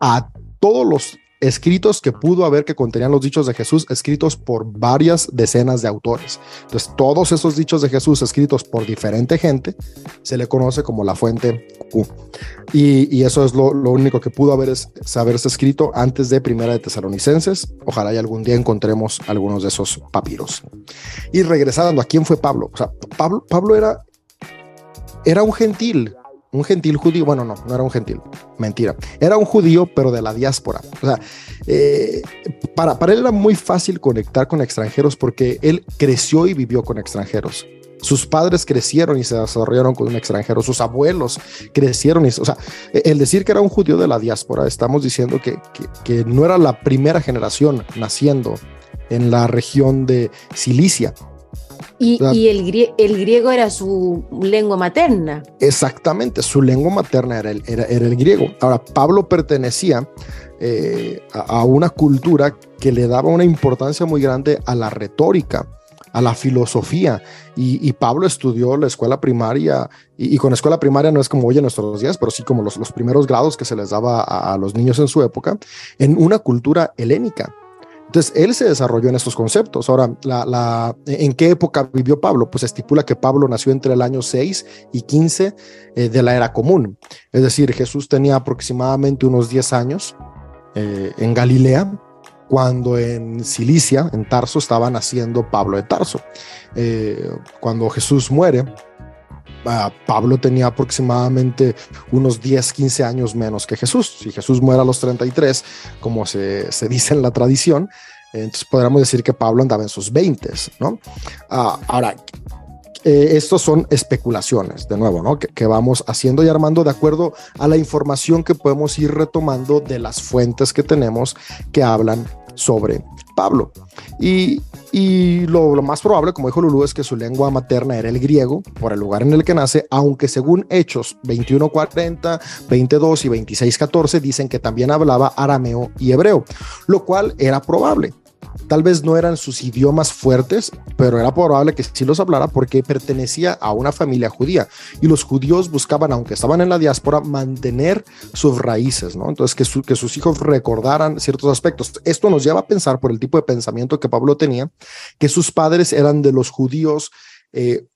a todos los escritos que pudo haber que contenían los dichos de Jesús escritos por varias decenas de autores. Entonces, todos esos dichos de Jesús escritos por diferente gente se le conoce como la fuente Y, eso es lo, único que pudo haber es, haberse escrito antes de Primera de Tesalonicenses. Ojalá y algún día encontremos algunos de esos papiros. Y regresando, ¿a quién fue Pablo? O sea, Pablo, Pablo era, era un gentil, un gentil judío. Bueno, no, no era un gentil, mentira. Era un judío, pero de la diáspora. O sea, eh, para, para él era muy fácil conectar con extranjeros porque él creció y vivió con extranjeros. Sus padres crecieron y se desarrollaron con un extranjero, sus abuelos crecieron y, o sea, el decir que era un judío de la diáspora, estamos diciendo que, que, que no era la primera generación naciendo en la región de Cilicia. Y, el, grie- el griego era su lengua materna. Exactamente, su lengua materna era el, era, era el griego. Ahora, Pablo pertenecía eh, a, a una cultura que le daba una importancia muy grande a la retórica, a la filosofía. Y, Pablo estudió la escuela primaria, y, y con escuela primaria no es como hoy en nuestros días, pero sí como los, primeros grados que se les daba a, los niños en su época, en una cultura helénica. Entonces, él se desarrolló en estos conceptos. Ahora, la, ¿en qué época vivió Pablo? Pues estipula que Pablo nació entre el año 6 y 15 eh, de la era común. Es decir, Jesús tenía aproximadamente unos 10 años eh, en Galilea, cuando en Cilicia, en Tarso, estaba naciendo Pablo de Tarso. Eh, cuando Jesús muere, ah, Pablo tenía aproximadamente unos 10, 15 años menos que Jesús. Si Jesús muere a los 33, como se, dice en la tradición, entonces podríamos decir que Pablo andaba en sus 20, ¿no? Ah, ahora, eh, estos son especulaciones, de nuevo. Que, vamos haciendo y armando de acuerdo a la información que podemos ir retomando de las fuentes que tenemos que hablan sobre Pablo. Y, lo, más probable, como dijo Lulú, es que su lengua materna era el griego, por el lugar en el que nace, aunque según Hechos 21.40, 22 y 26.14 dicen que también hablaba arameo y hebreo, lo cual era probable. Tal vez no eran sus idiomas fuertes, pero era probable que sí los hablara porque pertenecía a una familia judía y los judíos buscaban, aunque estaban en la diáspora, mantener sus raíces, ¿no? Entonces, que, su, que sus hijos recordaran ciertos aspectos. Esto nos lleva a pensar por el tipo de pensamiento que Pablo tenía, que sus padres eran de los judíos eh,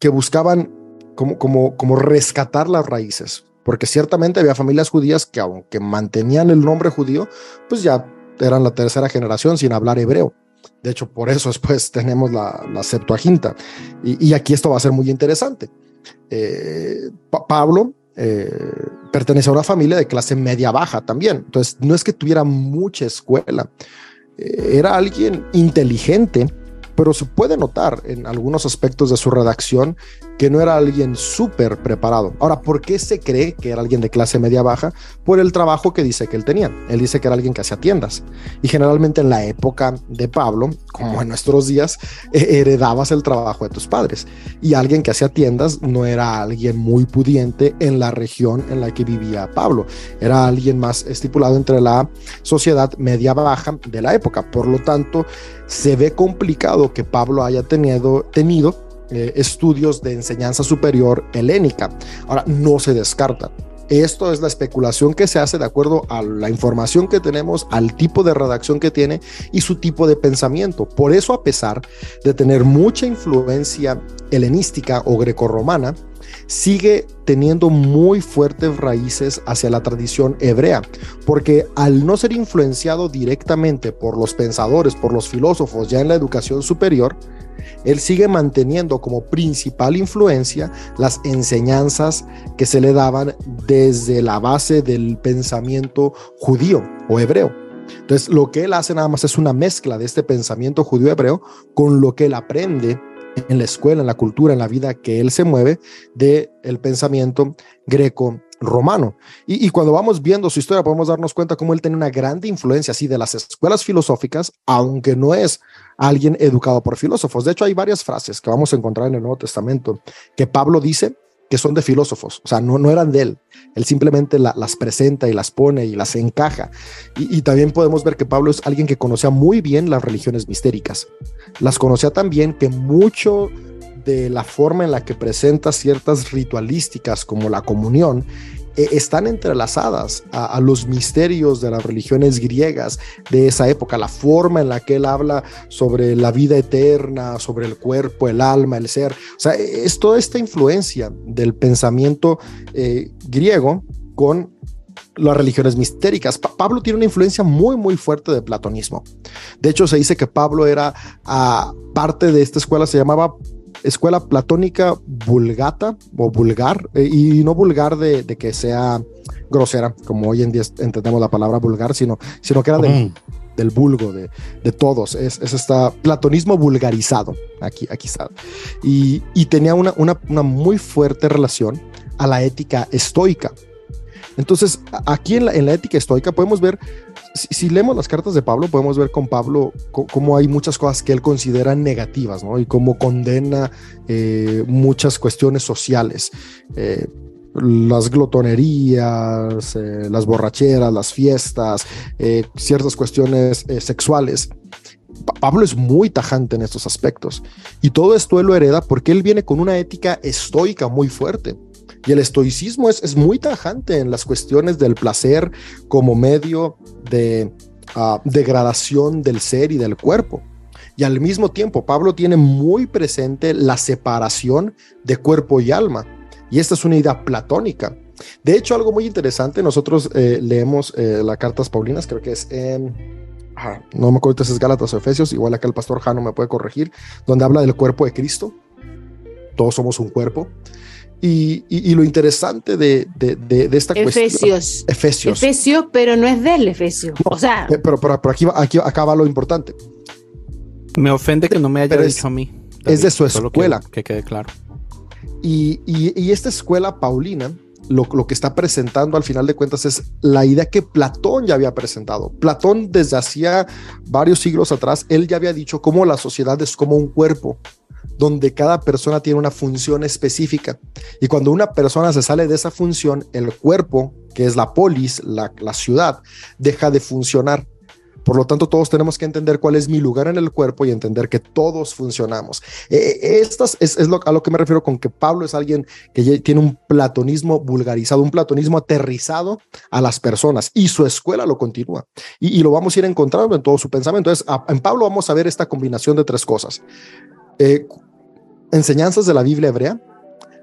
que buscaban como, como, como rescatar las raíces, porque ciertamente había familias judías que aunque mantenían el nombre judío, pues ya eran la tercera generación sin hablar hebreo. De hecho, por eso después tenemos la, la Septuaginta. Y, y, aquí esto va a ser muy interesante. Eh, pa Pablo eh, pertenece a una familia de clase media baja también. Entonces, no es que tuviera mucha escuela. Eh, era alguien inteligente, pero se puede notar en algunos aspectos de su redacción que no era alguien súper preparado. Ahora, ¿por qué se cree que era alguien de clase media baja? Por el trabajo que dice que él tenía. Él dice que era alguien que hacía tiendas. Y generalmente en la época de Pablo, como en nuestros días, eh, heredabas el trabajo de tus padres. Y alguien que hacía tiendas no era alguien muy pudiente en la región en la que vivía Pablo. Era alguien más estipulado entre la sociedad media baja de la época. Por lo tanto, se ve complicado que Pablo haya tenido, tenido eh, estudios de enseñanza superior helénica. Ahora, no se descarta. Esto es la especulación que se hace de acuerdo a la información que tenemos, al tipo de redacción que tiene y su tipo de pensamiento. Por eso, a pesar de tener mucha influencia helenística o grecorromana, sigue teniendo muy fuertes raíces hacia la tradición hebrea, porque al no ser influenciado directamente por los pensadores, por los filósofos ya en la educación superior, él sigue manteniendo como principal influencia las enseñanzas que se le daban desde la base del pensamiento judío o hebreo. Entonces, lo que él hace nada más es una mezcla de este pensamiento judío-hebreo con lo que él aprende en la escuela, en la cultura, en la vida que él se mueve de el pensamiento greco romano. Y, cuando vamos viendo su historia, podemos darnos cuenta cómo él tiene una grande influencia así de las escuelas filosóficas, aunque no es alguien educado por filósofos. De hecho, hay varias frases que vamos a encontrar en el Nuevo Testamento que Pablo dice que son de filósofos, o sea, no, no eran de él. Él simplemente la, las presenta y las pone y las encaja. Y, y, también podemos ver que Pablo es alguien que conocía muy bien las religiones mistéricas. Las conocía tan bien que mucho de la forma en la que presenta ciertas ritualísticas como la comunión eh, están entrelazadas a, a, los misterios de las religiones griegas de esa época, la forma en la que él habla sobre la vida eterna, sobre el cuerpo, el alma, el ser. O sea, es toda esta influencia del pensamiento eh, griego con las religiones mistéricas. Pa Pablo tiene una influencia muy, muy fuerte de platonismo. De hecho, se dice que Pablo era uh, parte de esta escuela, se llamaba escuela platónica vulgata o vulgar, eh, y no vulgar de, de, que sea grosera, como hoy en día entendemos la palabra vulgar, sino, sino que era del, mm. del vulgo, de, de todos. Es, es este platonismo vulgarizado, aquí, aquí está. Y, y tenía una, una, una muy fuerte relación a la ética estoica. Entonces, aquí en la, en la ética estoica podemos ver si, si, leemos las cartas de Pablo, podemos ver con Pablo cómo hay muchas cosas que él considera negativas, ¿no? Y cómo condena eh, muchas cuestiones sociales. Eh, las glotonerías, eh, las borracheras, las fiestas, ciertas cuestiones sexuales. Pa Pablo es muy tajante en estos aspectos. Y todo esto él lo hereda porque él viene con una ética estoica muy fuerte. Y el estoicismo es, es, muy tajante en las cuestiones del placer como medio de uh, degradación del ser y del cuerpo. Y al mismo tiempo, Pablo tiene muy presente la separación de cuerpo y alma. Y esta es una idea platónica. De hecho, algo muy interesante, nosotros eh, leemos eh, las cartas paulinas, creo que es en... Ah, no me acuerdo si es Gálatas o Efesios, igual acá el pastor Jano me puede corregir, donde habla del cuerpo de Cristo. Todos somos un cuerpo. Y, y, y, lo interesante de, de, de, de esta Efesios. cuestión. Efesios. Efesios, pero no es del Efesio. No, o sea. Pero, pero, pero aquí, aquí, acá va lo importante. Me ofende que no me haya pero dicho es, a mí. David, es de su escuela. Que, que, quede claro. Y, y esta escuela paulina, lo, lo, que está presentando al final de cuentas es la idea que Platón ya había presentado. Platón desde hacía varios siglos atrás, él ya había dicho cómo la sociedad es como un cuerpo donde cada persona tiene una función específica. Y cuando una persona se sale de esa función, el cuerpo, que es la polis, la, ciudad, deja de funcionar. Por lo tanto, todos tenemos que entender cuál es mi lugar en el cuerpo y entender que todos funcionamos. Eh, estas es, es lo, a lo que me refiero con que Pablo es alguien que tiene un platonismo vulgarizado, un platonismo aterrizado a las personas y su escuela lo continúa. Y, lo vamos a ir encontrando en todo su pensamiento. Entonces, en Pablo vamos a ver esta combinación de tres cosas. Eh, enseñanzas de la Biblia hebrea,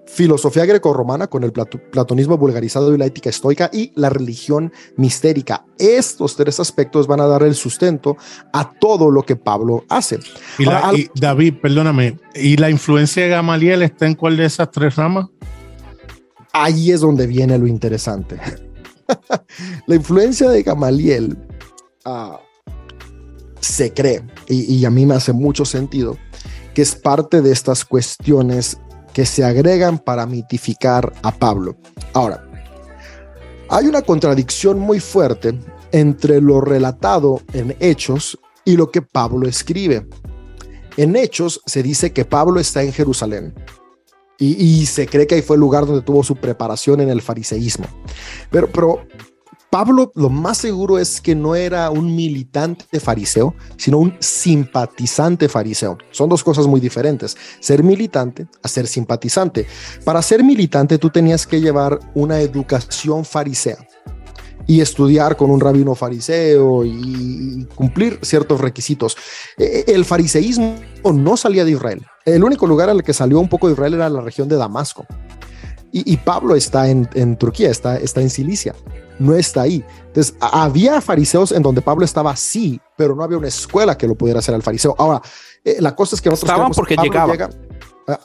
filosofía grecorromana con el platonismo vulgarizado y la ética estoica y la religión mistérica. Estos tres aspectos van a dar el sustento a todo lo que Pablo hace. Y, la, Ahora, y David, perdóname, ¿y la influencia de Gamaliel está en cuál de esas tres ramas? Ahí es donde viene lo interesante. la influencia de Gamaliel uh, se cree, y, y a mí me hace mucho sentido, que es parte de estas cuestiones que se agregan para mitificar a Pablo. Ahora, hay una contradicción muy fuerte entre lo relatado en Hechos y lo que Pablo escribe. En Hechos se dice que Pablo está en Jerusalén y, se cree que ahí fue el lugar donde tuvo su preparación en el fariseísmo. Pero, pero Pablo lo más seguro es que no era un militante fariseo, sino un simpatizante fariseo. Son dos cosas muy diferentes, ser militante a ser simpatizante. Para ser militante tú tenías que llevar una educación farisea y estudiar con un rabino fariseo y cumplir ciertos requisitos. El fariseísmo no salía de Israel. El único lugar al que salió un poco de Israel era la región de Damasco. Y, Pablo está en, en Turquía, está, está en Cilicia no está ahí. Entonces, había fariseos en donde Pablo estaba sí, pero no había una escuela que lo pudiera hacer al fariseo. Ahora, eh, la cosa es que nosotros estaban porque Pablo llegaban. Llega,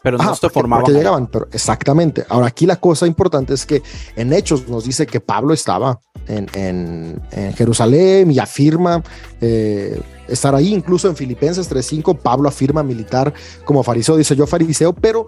pero no Ajá, se formaban. Porque llegaban, pero exactamente. Ahora, aquí la cosa importante es que en Hechos nos dice que Pablo estaba en, en, en Jerusalén y afirma eh, estar ahí. Incluso en Filipenses 3.5, Pablo afirma militar como fariseo. Dice yo fariseo, pero,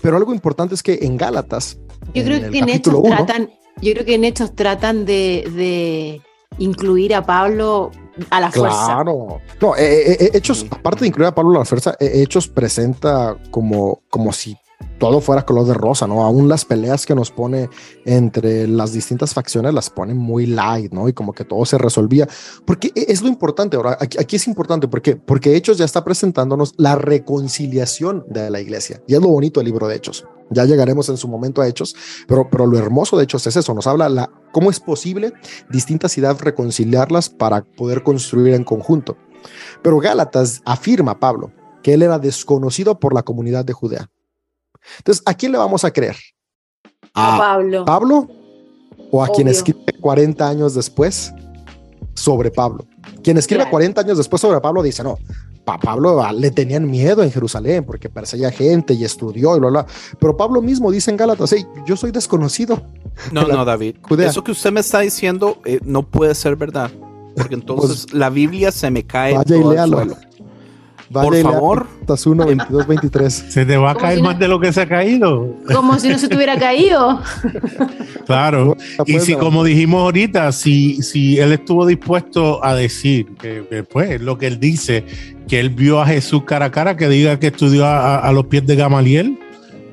pero algo importante es que en Gálatas Yo creo que en hechos uno. tratan, yo creo que en hechos tratan de, de incluir a Pablo a la fuerza. Claro. No, eh, eh, eh, Hechos, aparte de incluir a Pablo a la fuerza, eh, Hechos presenta como, como si todo fuera color de rosa, ¿no? Aún las peleas que nos pone entre las distintas facciones las pone muy light, ¿no? Y como que todo se resolvía. Porque e- es lo importante ahora, aquí, es importante, ¿por qué? Porque Hechos ya está presentándonos la reconciliación de la iglesia. Y es lo bonito del libro de Hechos. Ya llegaremos en su momento a Hechos, pero, pero lo hermoso de Hechos es eso, nos habla la, cómo es posible distintas ideas reconciliarlas para poder construir en conjunto. Pero Gálatas afirma, Pablo, que él era desconocido por la comunidad de Judea. Entonces, ¿a quién le vamos a creer? A ¿A Pablo. Pablo o a quien escribe 40 años después sobre Pablo? Quien escribe Claro. 40 años después sobre Pablo dice, no, a Pablo ah, le tenían miedo en Jerusalén porque perseguía gente y estudió y bla, bla. Pero Pablo mismo dice en Gálatas, "Hey, yo soy desconocido. No, no, David. Judea. Eso que usted me está diciendo eh, no puede ser verdad. Porque entonces la Biblia se me cae Pues, Vaya y al suelo. Vaya Por favor. Gálatas 1, 22, 23. Se te va a caer si no- más de lo que se ha caído. Como si no se tuviera caído. Claro. Y si, no. como dijimos ahorita, si, si él estuvo dispuesto a decir, que, que, pues lo que él dice, que él vio a Jesús cara a cara, que diga que estudió a, a los pies de Gamaliel,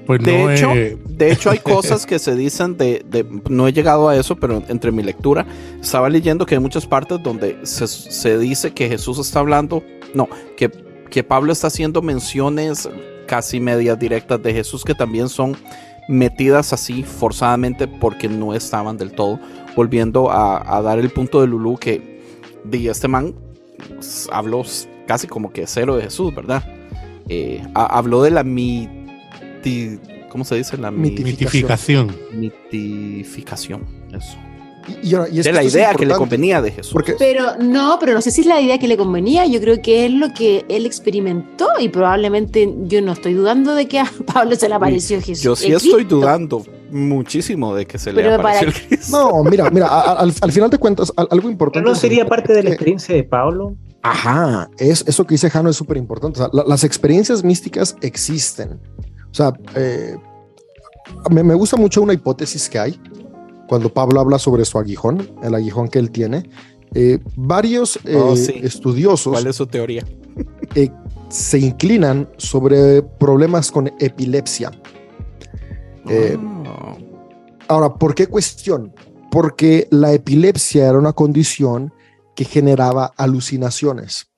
pues De no hecho, es. de hecho, hay cosas que se dicen de, de- No he llegado a eso, pero entre mi lectura estaba leyendo que hay muchas partes donde se, se dice que Jesús está hablando. No, que, que Pablo está haciendo menciones casi medias directas de Jesús que también son metidas así forzadamente porque no estaban del todo. Volviendo a, a dar el punto de Lulú que di, este man habló casi como que cero de Jesús, ¿verdad? Eh, ha- habló de la miti, ¿cómo se dice? La mi- Mitificación. mitificación. Eso. Y, y ahora- y es de la es idea que le convenía de Jesús. Porque Pero no, pero no sé si es la idea que le convenía. Yo creo que es lo que él experimentó y probablemente yo no estoy dudando de que a Pablo se le apareció Jesús. Yo sí estoy Cristo. dudando muchísimo de que se le apareció para- el Cristo. No, mira, mira, a- a- al, al final de cuentas, al- algo ¿Pero importante. no sería parte de la que- experiencia de Pablo? Ajá, es, eso que dice Jano es súper importante. O sea, la- las experiencias místicas existen. O sea, eh, me, me gusta mucho una hipótesis que hay cuando Pablo habla sobre su aguijón, el aguijón que él tiene. Eh, varios eh, Oh, sí. estudiosos ¿Cuál es su teoría? eh, se inclinan sobre problemas con epilepsia. Ah. Ahora, ¿por qué cuestión? Porque la epilepsia era una condición que generaba alucinaciones.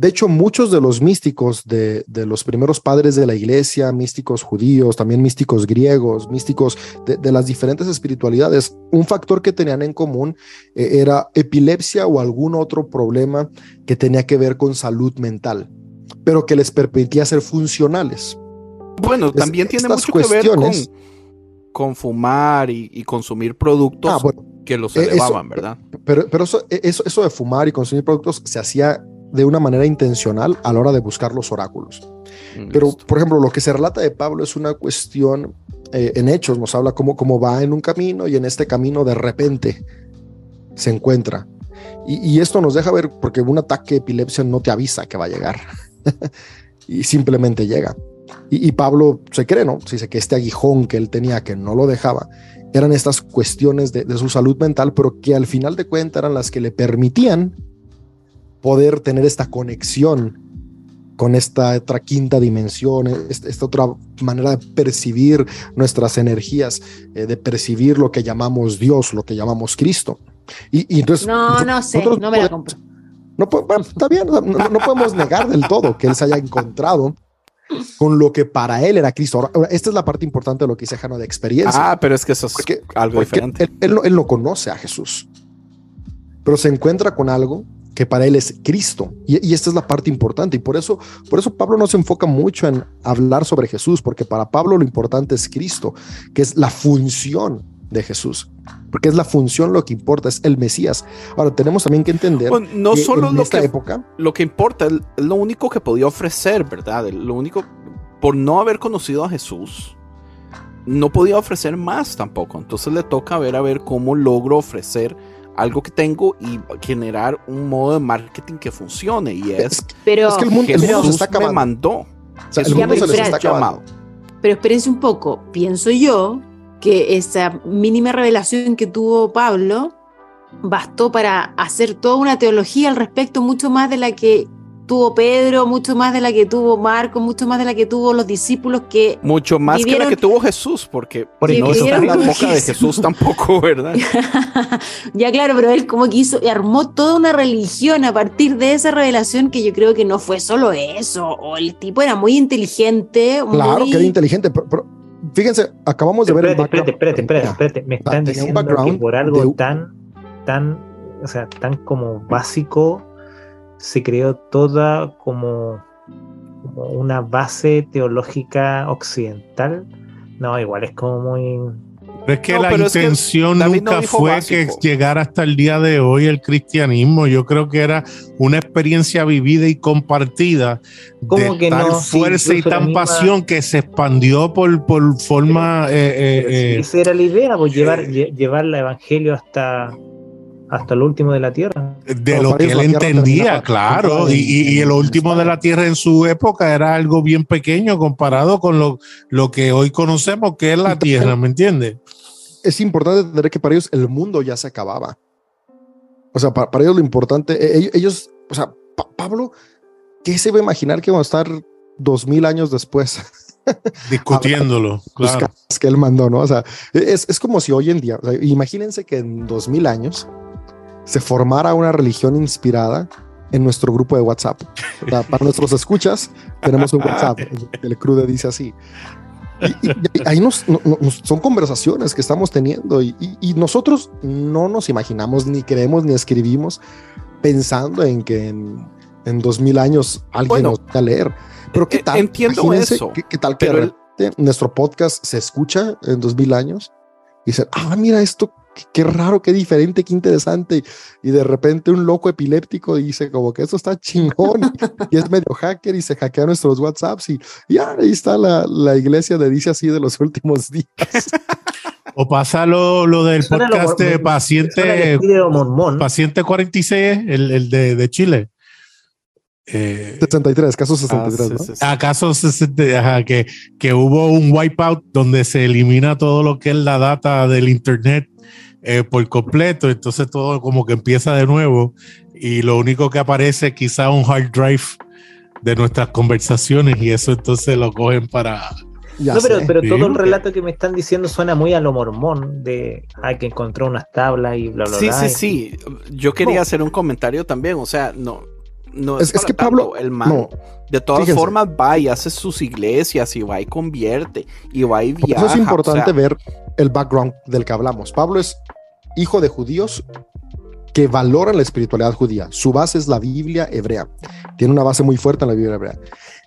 De hecho, muchos de los místicos de, de los primeros padres de la iglesia, místicos judíos, también místicos griegos, místicos de, de las diferentes espiritualidades, un factor que tenían en común eh, era epilepsia o algún otro problema que tenía que ver con salud mental, pero que les permitía ser funcionales. Bueno, es- también tiene mucho que ver con, fumar y, y consumir productos Ah, bueno, que los eh, eso- elevaban, ¿verdad? Pero, pero eso, e, eso, eso de fumar y consumir productos se hacía de una manera intencional a la hora de buscar los oráculos. Pero, Listo. por ejemplo, lo que se relata de Pablo es una cuestión eh, en hechos, nos habla cómo, cómo va en un camino y en este camino de repente se encuentra. Y, y esto nos deja ver, porque un ataque de epilepsia no te avisa que va a llegar y simplemente llega. Y, y Pablo se cree, ¿no? Se dice que este aguijón que él tenía, que no lo dejaba, eran estas cuestiones de, de su salud mental, pero que al final de cuentas eran las que le permitían poder tener esta conexión con esta otra quinta dimensión, esta, esta otra manera de percibir nuestras energías, eh, de percibir lo que llamamos Dios, lo que llamamos Cristo. Y, y entonces, No, no sé, no me la podemos- compro. no, bueno, está bien, no, no podemos negar del todo que él se haya encontrado con lo que para él era Cristo. Ahora, esta es la parte importante de lo que dice Jano de experiencia. Ah, pero es que eso es Porque- algo porque diferente. Él, él no, él no conoce a Jesús, pero se encuentra con algo que para él es Cristo. Y, y esta es la parte importante. Y por eso, por eso Pablo no se enfoca mucho en hablar sobre Jesús, porque para Pablo lo importante es Cristo, que es la función de Jesús. Porque es la función lo que importa, es el Mesías. Ahora, tenemos también que entender Bueno, no que solo en lo esta que, época, lo que importa, es es lo único que podía ofrecer, ¿verdad? Lo único, por no haber conocido a Jesús, no podía ofrecer más tampoco. Entonces le toca ver a ver cómo logro ofrecer algo que tengo y generar un modo de marketing que funcione. Y es Pero, es que el mundo, que el mundo se está me acabando. mandó. O sea, el mundo se les está acabando. pero espérense un poco. Pienso yo que esa mínima revelación que tuvo Pablo bastó para hacer toda una teología al respecto, mucho más de la que tuvo Pedro, mucho más de la que tuvo Marco, mucho más de la que tuvo los discípulos que... Mucho más que la Vivieron- que tuvo Jesús, porque Porque no está en la vivieron boca de Jesús tampoco, ¿verdad? ya claro, pero él como que hizo, armó toda una religión a partir de esa revelación que yo creo que no fue solo eso, o el tipo era muy inteligente, Claro muy- que era inteligente, pero, pero fíjense, acabamos de ver el Espérate, espérate, espérate, espérate, background. espérate. Me están diciendo que background por algo de- tan, tan, o sea, tan como básico se creó toda como, como una base teológica occidental. No, igual es como muy. Pero es que No, la pero es que intención no nunca fue básico. que llegara hasta el día de hoy el cristianismo. Yo creo que era una experiencia vivida y compartida ¿Cómo de que tal no? Sí, fuerza y tan misma- pasión que se expandió por, por forma eh, eh, eh, esa era la idea, pues llevar, lle- llevar el evangelio hasta, hasta lo último de la tierra. de lo que él entendía, claro. Y, y- y en último de la tierra en su época era algo bien pequeño comparado con lo, lo que hoy conocemos que es la tierra, ¿me entiendes? es importante entender que para ellos el mundo ya se acababa. O sea, para, para ellos lo importante, eh, ellos, ellos- o sea, Pa- Pablo, ¿qué se iba a imaginar que iba a estar dos mil años después? Discutiéndolo, Los claro. que él mandó, ¿no? O sea, es, es como si hoy en día, o sea, imagínense que en dos mil años se formara una religión inspirada en nuestro grupo de WhatsApp. O sea, para nuestros escuchas, tenemos un WhatsApp, el, crude dice así. Y, y- y ahí nos, no- no- nos- son conversaciones que estamos teniendo y, y- nosotros no nos imaginamos, ni creemos, ni escribimos pensando en que en, en dos mil años alguien Bueno, nos va a leer. Pero qué eh, tal, entiendo Imagínense eso, ¿qué, qué tal que el- nuestro podcast se escucha en dos mil años y dicen, ah, mira esto, qué, qué raro, qué diferente, qué interesante. Y de repente un loco epiléptico dice como que esto está chingón y es medio hacker y se hackea nuestros WhatsApps y ya ahí está la, la iglesia de dice así de los últimos días. O pasa lo, lo del podcast de paciente, paciente 46, el, el de, de Chile. Eh, 63, caso Ah, 63, sí, ¿no? sí, sí. ¿Acaso se- se- ajá, que, que hubo un wipeout donde se elimina todo lo que es la data del internet eh, por completo? Entonces todo como que empieza de nuevo y lo único que aparece es quizá un hard drive de nuestras conversaciones y eso entonces lo cogen para... Ya No, pero, sé. pero Sí, todo el relato que me están diciendo suena muy a lo mormón de hay que encontró unas tablas y bla bla Sí, bla. sí, sí. Yo quería hacer un comentario también. O sea, no. No Es- es, es para que. Pablo- el man, no. de todas Fíjense. formas, va y hace sus iglesias y va y convierte y va y Por viaja. eso es importante o sea, ver el background del que hablamos. Pablo es hijo de judíos que valoran la espiritualidad judía. Su base es la Biblia hebrea. Tiene una base muy fuerte en la Biblia hebrea.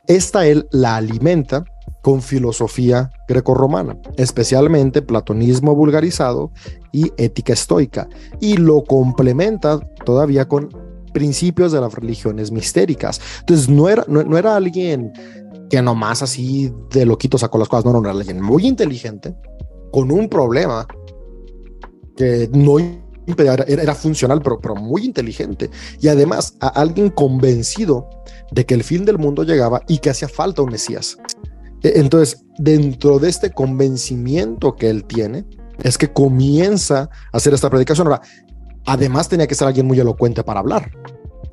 Esta él la alimenta con filosofía grecorromana, especialmente platonismo vulgarizado y ética estoica, y lo complementa todavía con principios de las religiones mistéricas. Entonces no era, no, era alguien que nomás así de loquito sacó las cosas, no, era alguien muy inteligente, con un problema que no era funcional, pero, pero muy inteligente, y además a alguien convencido de que el fin del mundo llegaba y que hacía falta un Mesías. E- Entonces, dentro de este convencimiento que él tiene, es que comienza a hacer esta predicación. Ahora, además tenía que ser alguien muy elocuente para hablar.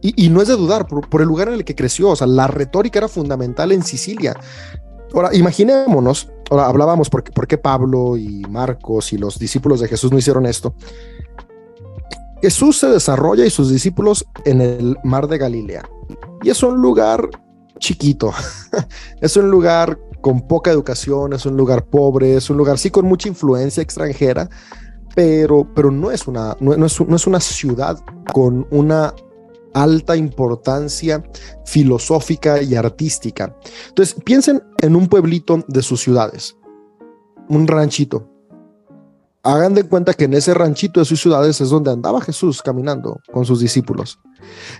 Y, no es de dudar por, el lugar en el que creció, o sea, la retórica era fundamental en Sicilia. Ahora, imaginémonos, ahora hablábamos por, por qué Pablo y Marcos y los discípulos de Jesús no hicieron esto. Jesús se desarrolla y sus discípulos en el mar de Galilea. Y es un lugar chiquito, es un lugar con poca educación, es un lugar pobre, es un lugar sí con mucha influencia extranjera, pero, pero no, es una, no, es, no es una ciudad con una alta importancia filosófica y artística. Entonces, piensen en un pueblito de sus ciudades, un ranchito. Hagan de cuenta que en ese ranchito de sus ciudades es donde andaba Jesús caminando con sus discípulos.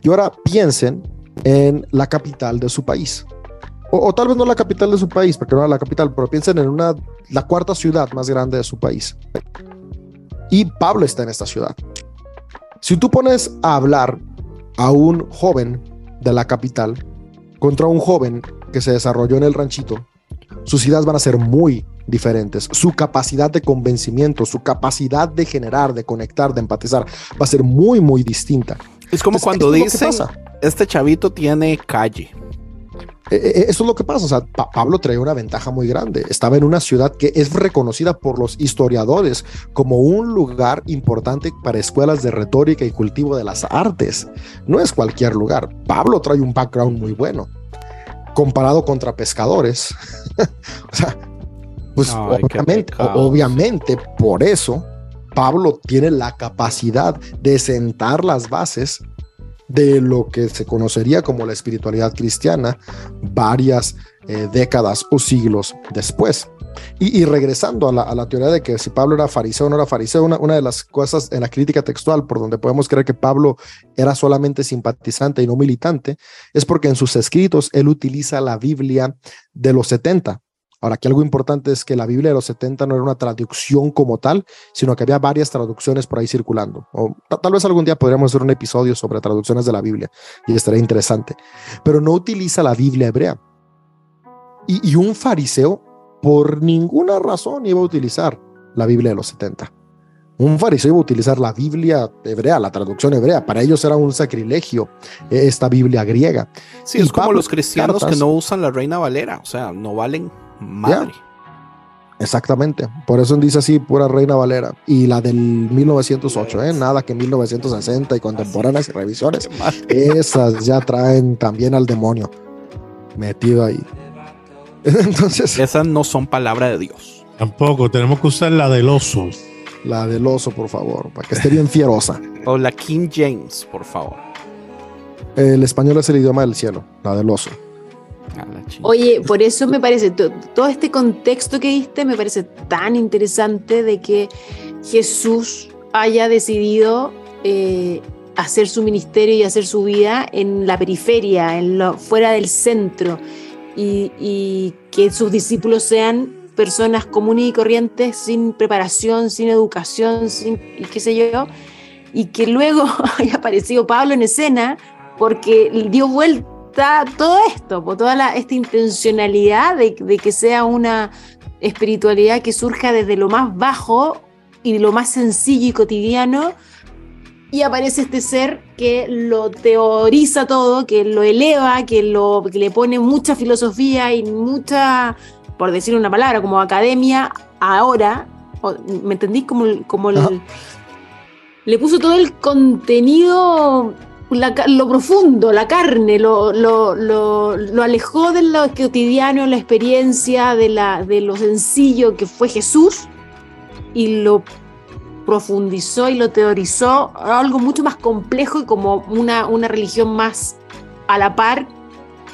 Y ahora piensen en la capital de su país. O, o tal vez no la capital de su país, porque no era la capital, pero piensen en una, la cuarta ciudad más grande de su país. Y Pablo está en esta ciudad. Si tú pones a hablar a un joven de la capital contra un joven que se desarrolló en el ranchito, sus ideas van a ser muy diferentes. Su capacidad de convencimiento, su capacidad de generar, de conectar, de empatizar, va a ser muy, muy distinta. Es como Entonces, cuando dicen, este chavito tiene calle. Eh, eh, Eso es lo que pasa. O sea, Pa- Pablo traía una ventaja muy grande. Estaba en una ciudad que es reconocida por los historiadores como un lugar importante para escuelas de retórica y cultivo de las artes. No es cualquier lugar. Pablo trae un background muy bueno. Comparado contra pescadores. o sea, pues obviamente, obviamente por eso Pablo tiene la capacidad de sentar las bases de lo que se conocería como la espiritualidad cristiana varias eh, décadas o siglos después. Y, regresando a la, a la teoría de que si Pablo era fariseo o no era fariseo, una, una de las cosas en la crítica textual por donde podemos creer que Pablo era solamente simpatizante y no militante, es porque en sus escritos él utiliza la Biblia de los 70. Ahora, aquí algo importante es que la Biblia de los 70 no era una traducción como tal, sino que había varias traducciones por ahí circulando. O ta- tal vez algún día podríamos hacer un episodio sobre traducciones de la Biblia y estaría interesante. Pero no utiliza la Biblia hebrea. Y, y un fariseo, por ninguna razón, iba a utilizar la Biblia de los 70. Un fariseo iba a utilizar la Biblia hebrea, la traducción hebrea. Para ellos era un sacrilegio eh, esta Biblia griega. Sí, Y es como Pablo, los cristianos cartas. que no usan la Reina Valera. O sea, no valen madre. Exactamente. Por eso dice así, pura Reina Valera. Y la del 1908, ¿eh? Nada que 1960 y contemporáneas y revisiones. Esas ya traen también al demonio metido ahí. Entonces, Esas no son palabra de Dios. Tampoco, tenemos que usar la del oso. la del oso, por favor, para que esté bien fierosa. O la King James, por favor. El español es el idioma del cielo, la del oso. A la ching- Oye, por eso me parece, to- todo este contexto que diste me parece tan interesante de que Jesús haya decidido eh, hacer su ministerio y hacer su vida en la periferia, en lo, fuera del centro, y, y que sus discípulos sean personas comunes y corrientes sin preparación, sin educación, sin y qué sé yo, y que luego haya aparecido Pablo en escena porque dio vuelta todo esto, por toda la- esta intencionalidad de, de que sea una espiritualidad que surja desde lo más bajo y lo más sencillo y cotidiano, y aparece este ser que lo teoriza todo, que lo eleva, que, lo, que le pone mucha filosofía y mucha, por decir una palabra, como academia, ahora, ¿me entendís? Como, como el- le puso todo el contenido, la lo profundo, la carne, lo, lo, lo- lo alejó de lo cotidiano, la experiencia, de, la, de lo sencillo que fue Jesús y lo profundizó y lo teorizó a algo mucho más complejo y como una, una religión más a la par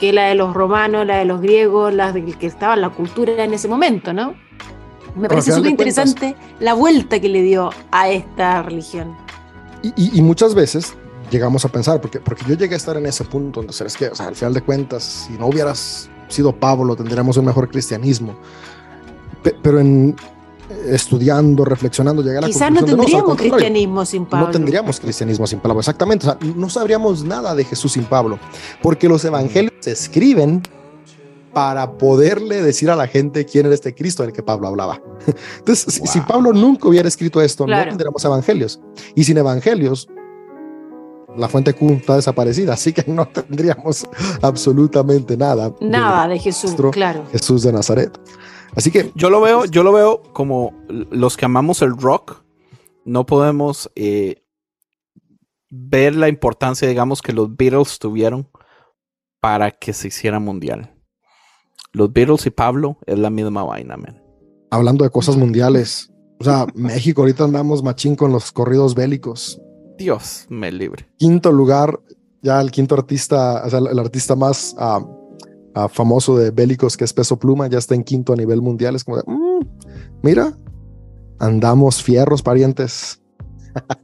que la de los romanos, la de los griegos, la de que estaba la cultura en ese momento, ¿no? Me parece súper interesante la vuelta que le dio a esta religión. Y, y- y muchas veces llegamos a pensar, porque, porque yo llegué a estar en ese punto donde es que, o sea, al final de cuentas, si no hubieras sido Pablo, tendríamos un mejor cristianismo. Pe- pero en estudiando, reflexionando, llegué a la Quizás no tendríamos contrario, cristianismo sin Pablo. No tendríamos cristianismo sin Pablo, exactamente. O sea, no sabríamos nada de Jesús sin Pablo, porque los evangelios se escriben para poderle decir a la gente quién era este Cristo del que Pablo hablaba. Entonces, si- si Wow. Pablo nunca hubiera escrito esto, Claro. no tendríamos evangelios. Y sin evangelios, la fuente Q está desaparecida, así que no tendríamos absolutamente nada. de Nada de Jesús, nuestro claro. Jesús de Nazaret. Así que Yo lo veo, yo lo veo como los que amamos el rock, no podemos eh, ver la importancia, digamos, que los Beatles tuvieron para que se hiciera mundial. Los Beatles y Pablo es la misma vaina, man. hablando de cosas mundiales, o sea, México ahorita andamos machín con los corridos bélicos. Dios me libre. quinto lugar, ya el quinto artista, o sea, el, el artista más ah, ah, famoso de bélicos que es Peso Pluma, ya está en quinto a nivel mundial. Es como de, mm, mira, andamos fierros, parientes.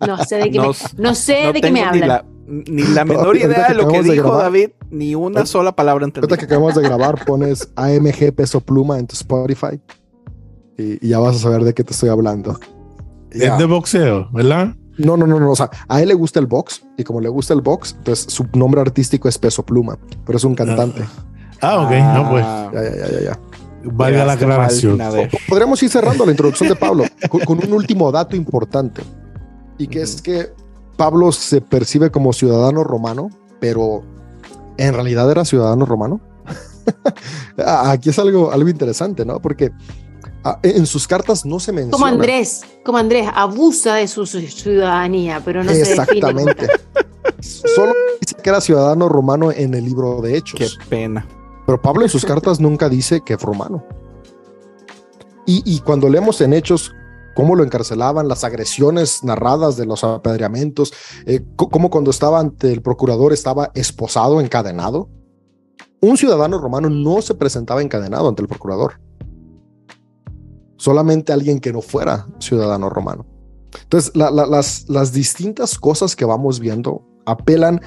No sé de qué me, no sé No de qué me tengo ni hablan. la, ni la menor Ahorita idea de lo que dijo grabar. David, ni una sola palabra Ahorita entendida. que acabamos de grabar, pones AMG Peso Pluma en tu Spotify y, y ya vas a saber de qué te estoy hablando. Es de boxeo, ¿verdad? No, no, no, no. O sea, a él le gusta el box y como le gusta el box, entonces su nombre artístico es Peso Pluma, pero es un cantante. Ah, ok, no, pues. Ah, Ya, ya, ya, ya, ya. valga la aclaración. Podríamos ir cerrando la introducción de Pablo con, con un último dato importante. Y que es que Pablo se percibe como ciudadano romano, pero en realidad era ciudadano romano. Aquí es algo, algo interesante, ¿no? Porque ah, en sus cartas no se menciona. Como Andrés, como Andrés, abusa de su ci- ciudadanía, pero no se. Exactamente. Solo dice que era ciudadano romano en el libro de Hechos. Qué pena. Pero Pablo en sus cartas nunca dice que es romano. Y, y cuando leemos en Hechos cómo lo encarcelaban, las agresiones narradas de los apedreamientos, eh, cómo cuando estaba ante el procurador estaba esposado, encadenado. Un ciudadano romano no se presentaba encadenado ante el procurador. Solamente alguien que no fuera ciudadano romano. Entonces, la- la- las, las distintas cosas que vamos viendo apelan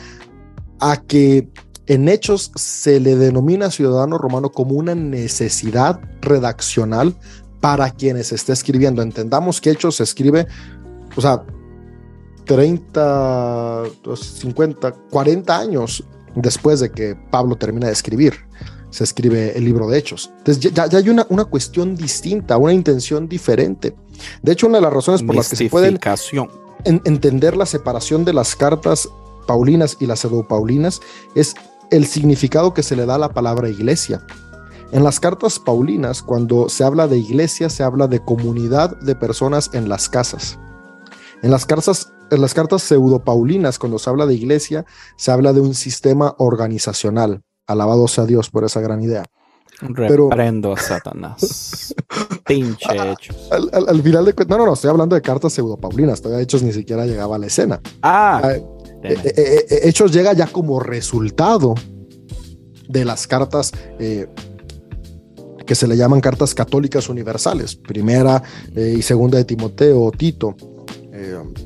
a que en hechos se le denomina ciudadano romano como una necesidad redaccional para quienes esté escribiendo. Entendamos que hechos se escribe, o sea, 30, 50, 40 años después de que Pablo termina de escribir. Se escribe el libro de Hechos. Entonces ya, ya hay una, una cuestión distinta, una intención diferente. De hecho, una de las razones por las que se pueden en- entender la separación de las cartas paulinas y las pseudopaulinas es el significado que se le da a la palabra iglesia. En las cartas paulinas, cuando se habla de iglesia, se habla de comunidad de personas en las casas. En las cartas, en las cartas pseudopaulinas, cuando se habla de iglesia, se habla de un sistema organizacional. Alabado sea Dios por esa gran idea. Pero- Reprendo a Satanás. Pinche hechos. Al, al- al final de cuentas, no, no, no, estoy hablando de cartas pseudopaulinas, todavía Hechos ni siquiera llegaba a la escena. Ah, Ah, Eh, eh, eh, Hechos llega ya como resultado de las cartas que se le llaman cartas católicas universales, primera y segunda de Timoteo, Tito,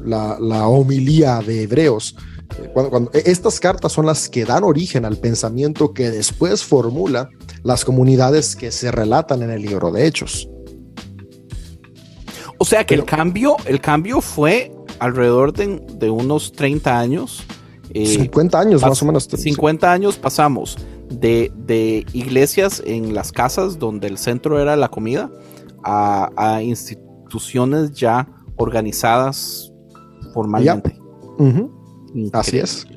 la, la homilía de Hebreos. Eh, cuando- cuando- eh, estas cartas son las que dan origen al pensamiento que después formula las comunidades que se relatan en el libro de Hechos. o sea que el cambio, el cambio fue alrededor de, de unos 30 años. Eh, 50 años más o menos. 50 años pasamos de, de iglesias en las casas donde el centro era la comida a, a instituciones ya organizadas formalmente. Ujú. Así es.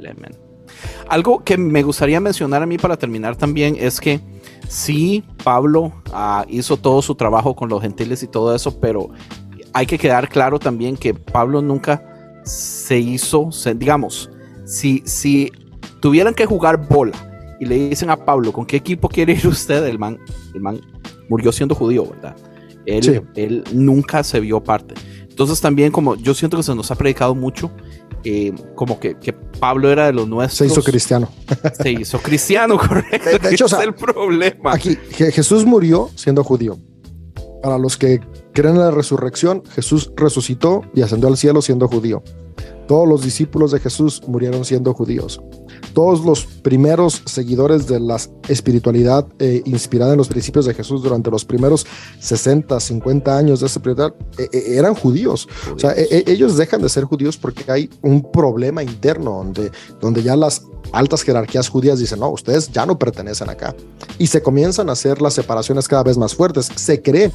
Algo que me gustaría mencionar a mí para terminar también es que sí, Pablo ah, hizo todo su trabajo con los gentiles y todo eso, pero hay que quedar claro también que Pablo nunca se hizo, se- digamos, si, si tuvieran que jugar bola y le dicen a Pablo, ¿con qué equipo quiere ir usted? El man, el man murió siendo judío, ¿verdad? Él, Sí. él nunca se vio parte. Entonces también como yo siento que se nos ha predicado mucho, eh, como que, que Pablo era de los Se nuestros. hizo cristiano. Se hizo cristiano, correcto. De- de hecho, o Ese sea, es el problema. Aquí, Je- Jesús murió siendo judío. Para los que creen en la resurrección, Jesús resucitó y ascendió al cielo siendo judío. Todos los discípulos de Jesús murieron siendo judíos. Todos los primeros seguidores de la espiritualidad eh, inspirada en los principios de Jesús durante los primeros 60, 50 años de esa espiritualidad eh, eh, eran judíos. O sea, e- e- ellos dejan de ser judíos porque hay un problema interno donde, donde ya las altas jerarquías judías dicen, no, ustedes ya no pertenecen acá. Y se comienzan a hacer las separaciones cada vez más fuertes. Se cree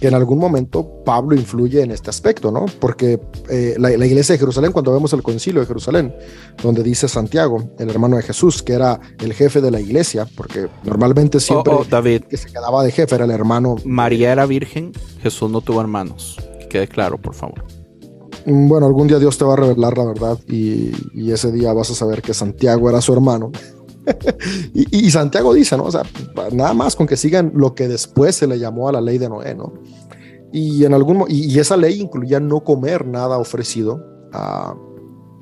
que en algún momento Pablo influye en este aspecto, ¿no? Porque eh, la, la iglesia de Jerusalén, cuando vemos el concilio de Jerusalén, donde dice Santiago, el hermano de Jesús, que era el jefe de la iglesia, porque normalmente siempre Oh, oh, David, que se quedaba de jefe era el hermano María era virgen, Jesús no tuvo hermanos. Que quede claro, por favor. Mm, Bueno, algún día Dios te va a revelar la verdad y, y ese día vas a saber que Santiago era su hermano. y, y Santiago dice, ¿no? O sea, nada más con que sigan lo que después se le llamó a la ley de Noé, ¿no? Y, en algún, y, y esa ley incluía no comer nada ofrecido a,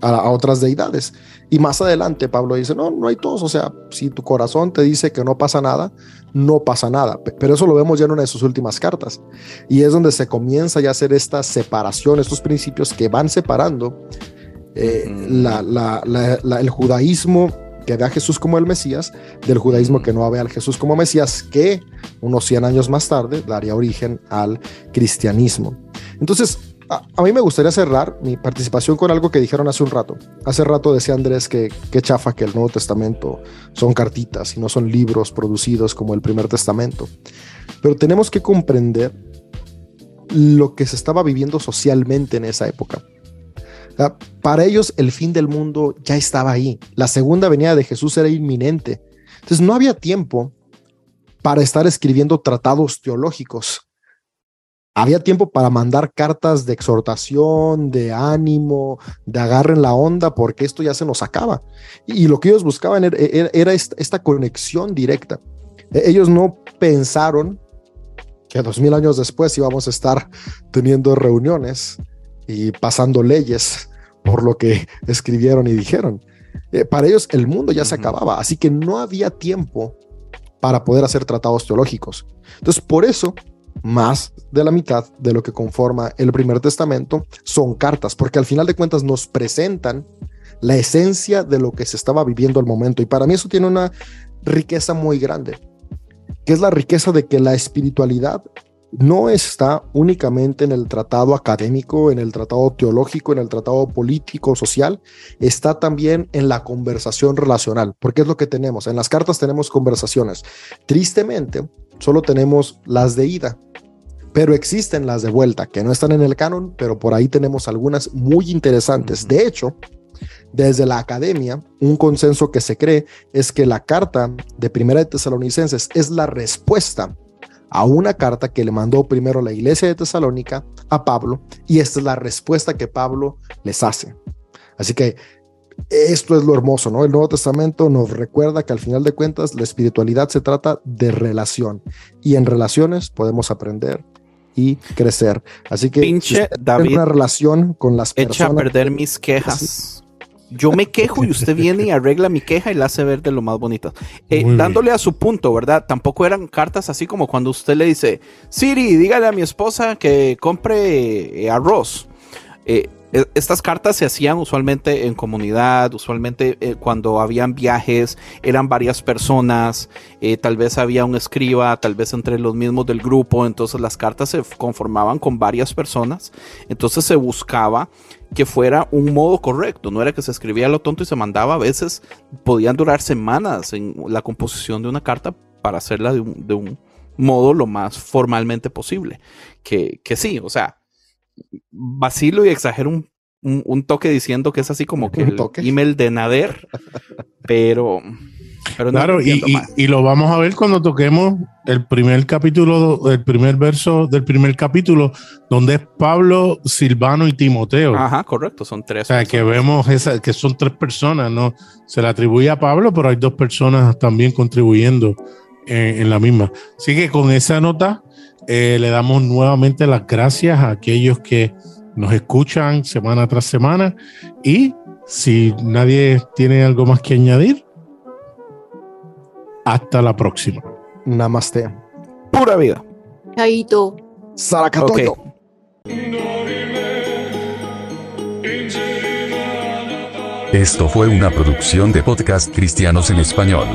a, a otras deidades. Y más adelante Pablo dice, no, no hay todos, o sea, si tu corazón te dice que no pasa nada, no pasa nada. Pe- Pero eso lo vemos ya en una de sus últimas cartas. Y es donde se comienza ya a hacer esta separación, estos principios que van separando eh, Ujú. la- la- la- la- el judaísmo que ve a Jesús como el Mesías, del judaísmo que no ve al Jesús como Mesías, que unos 100 años más tarde daría origen al cristianismo. Entonces, a, a mí me gustaría cerrar mi participación con algo que dijeron hace un rato. Hace rato decía Andrés que qué chafa que el Nuevo Testamento son cartitas y no son libros producidos como el Primer Testamento. pero tenemos que comprender lo que se estaba viviendo socialmente en esa época. Para ellos el fin del mundo ya estaba ahí. La segunda venida de Jesús era inminente. Entonces no había tiempo para estar escribiendo tratados teológicos. Había tiempo para mandar cartas de exhortación, de ánimo, de agarren la onda, porque esto ya se nos acaba. Y lo que ellos buscaban era, esta conexión directa. E, ellos no pensaron que dos mil años después íbamos a estar teniendo reuniones y pasando leyes por lo que escribieron y dijeron. Eh, para ellos el mundo ya se acababa, así que no había tiempo para poder hacer tratados teológicos. Entonces, por eso, más de la mitad de lo que conforma el primer testamento son cartas, porque al final de cuentas nos presentan la esencia de lo que se estaba viviendo al momento. Y para mí eso tiene una riqueza muy grande, que es la riqueza de que la espiritualidad no está únicamente en el tratado académico, en el tratado teológico, en el tratado político, social, está también en la conversación relacional, porque es lo que tenemos. En las cartas tenemos conversaciones. Tristemente, solo tenemos las de ida, pero existen las de vuelta, que no están en el canon, pero por ahí tenemos algunas muy interesantes. De hecho, desde la academia, un consenso que se cree es que la carta de Primera de Tesalonicenses es la respuesta a una carta que le mandó primero la iglesia de Tesalónica a Pablo y esta es la respuesta que Pablo les hace. Así que esto es lo hermoso, ¿no? El Nuevo Testamento nos recuerda que al final de cuentas la espiritualidad se trata de relación y en relaciones podemos aprender y crecer. Así que Pinche David, una relación con las personas. Echa a perder mis quejas yo me quejo y usted viene y arregla mi queja y la hace ver de lo más bonito. Eh, dándole a su punto, ¿verdad? Tampoco eran cartas así como cuando usted le dice, Siri, dígale a mi esposa que compre eh, arroz. Eh, e, estas cartas se hacían usualmente en comunidad, usualmente eh, cuando habían viajes, eran varias personas, eh, tal vez había un escriba, tal vez entre los mismos del grupo, entonces las cartas se conformaban con varias personas, entonces se buscaba que fuera un modo correcto, no era que se escribía lo tonto y se mandaba, a veces podían durar semanas en la composición de una carta para hacerla de un, modo lo más formalmente posible, que, que sí, o sea, vacilo y exagero un, un, toque diciendo que es así como que el email de Nader, pero... pero claro, y, y, lo vamos a ver cuando toquemos el primer capítulo, el primer verso del primer capítulo, donde es Pablo, Silvano y Timoteo. Ajá, correcto, son tres. O sea, que vemos esa, que son tres personas, ¿no? Se le atribuye a Pablo, pero hay dos personas también contribuyendo en, en la misma. Así que con esa nota eh, le damos nuevamente las gracias a aquellos que nos escuchan semana tras semana y si nadie tiene algo más que añadir, hasta la próxima. Namaste. Pura vida. Chaito. Saracatoyo. Esto fue una producción de podcast cristianos en español.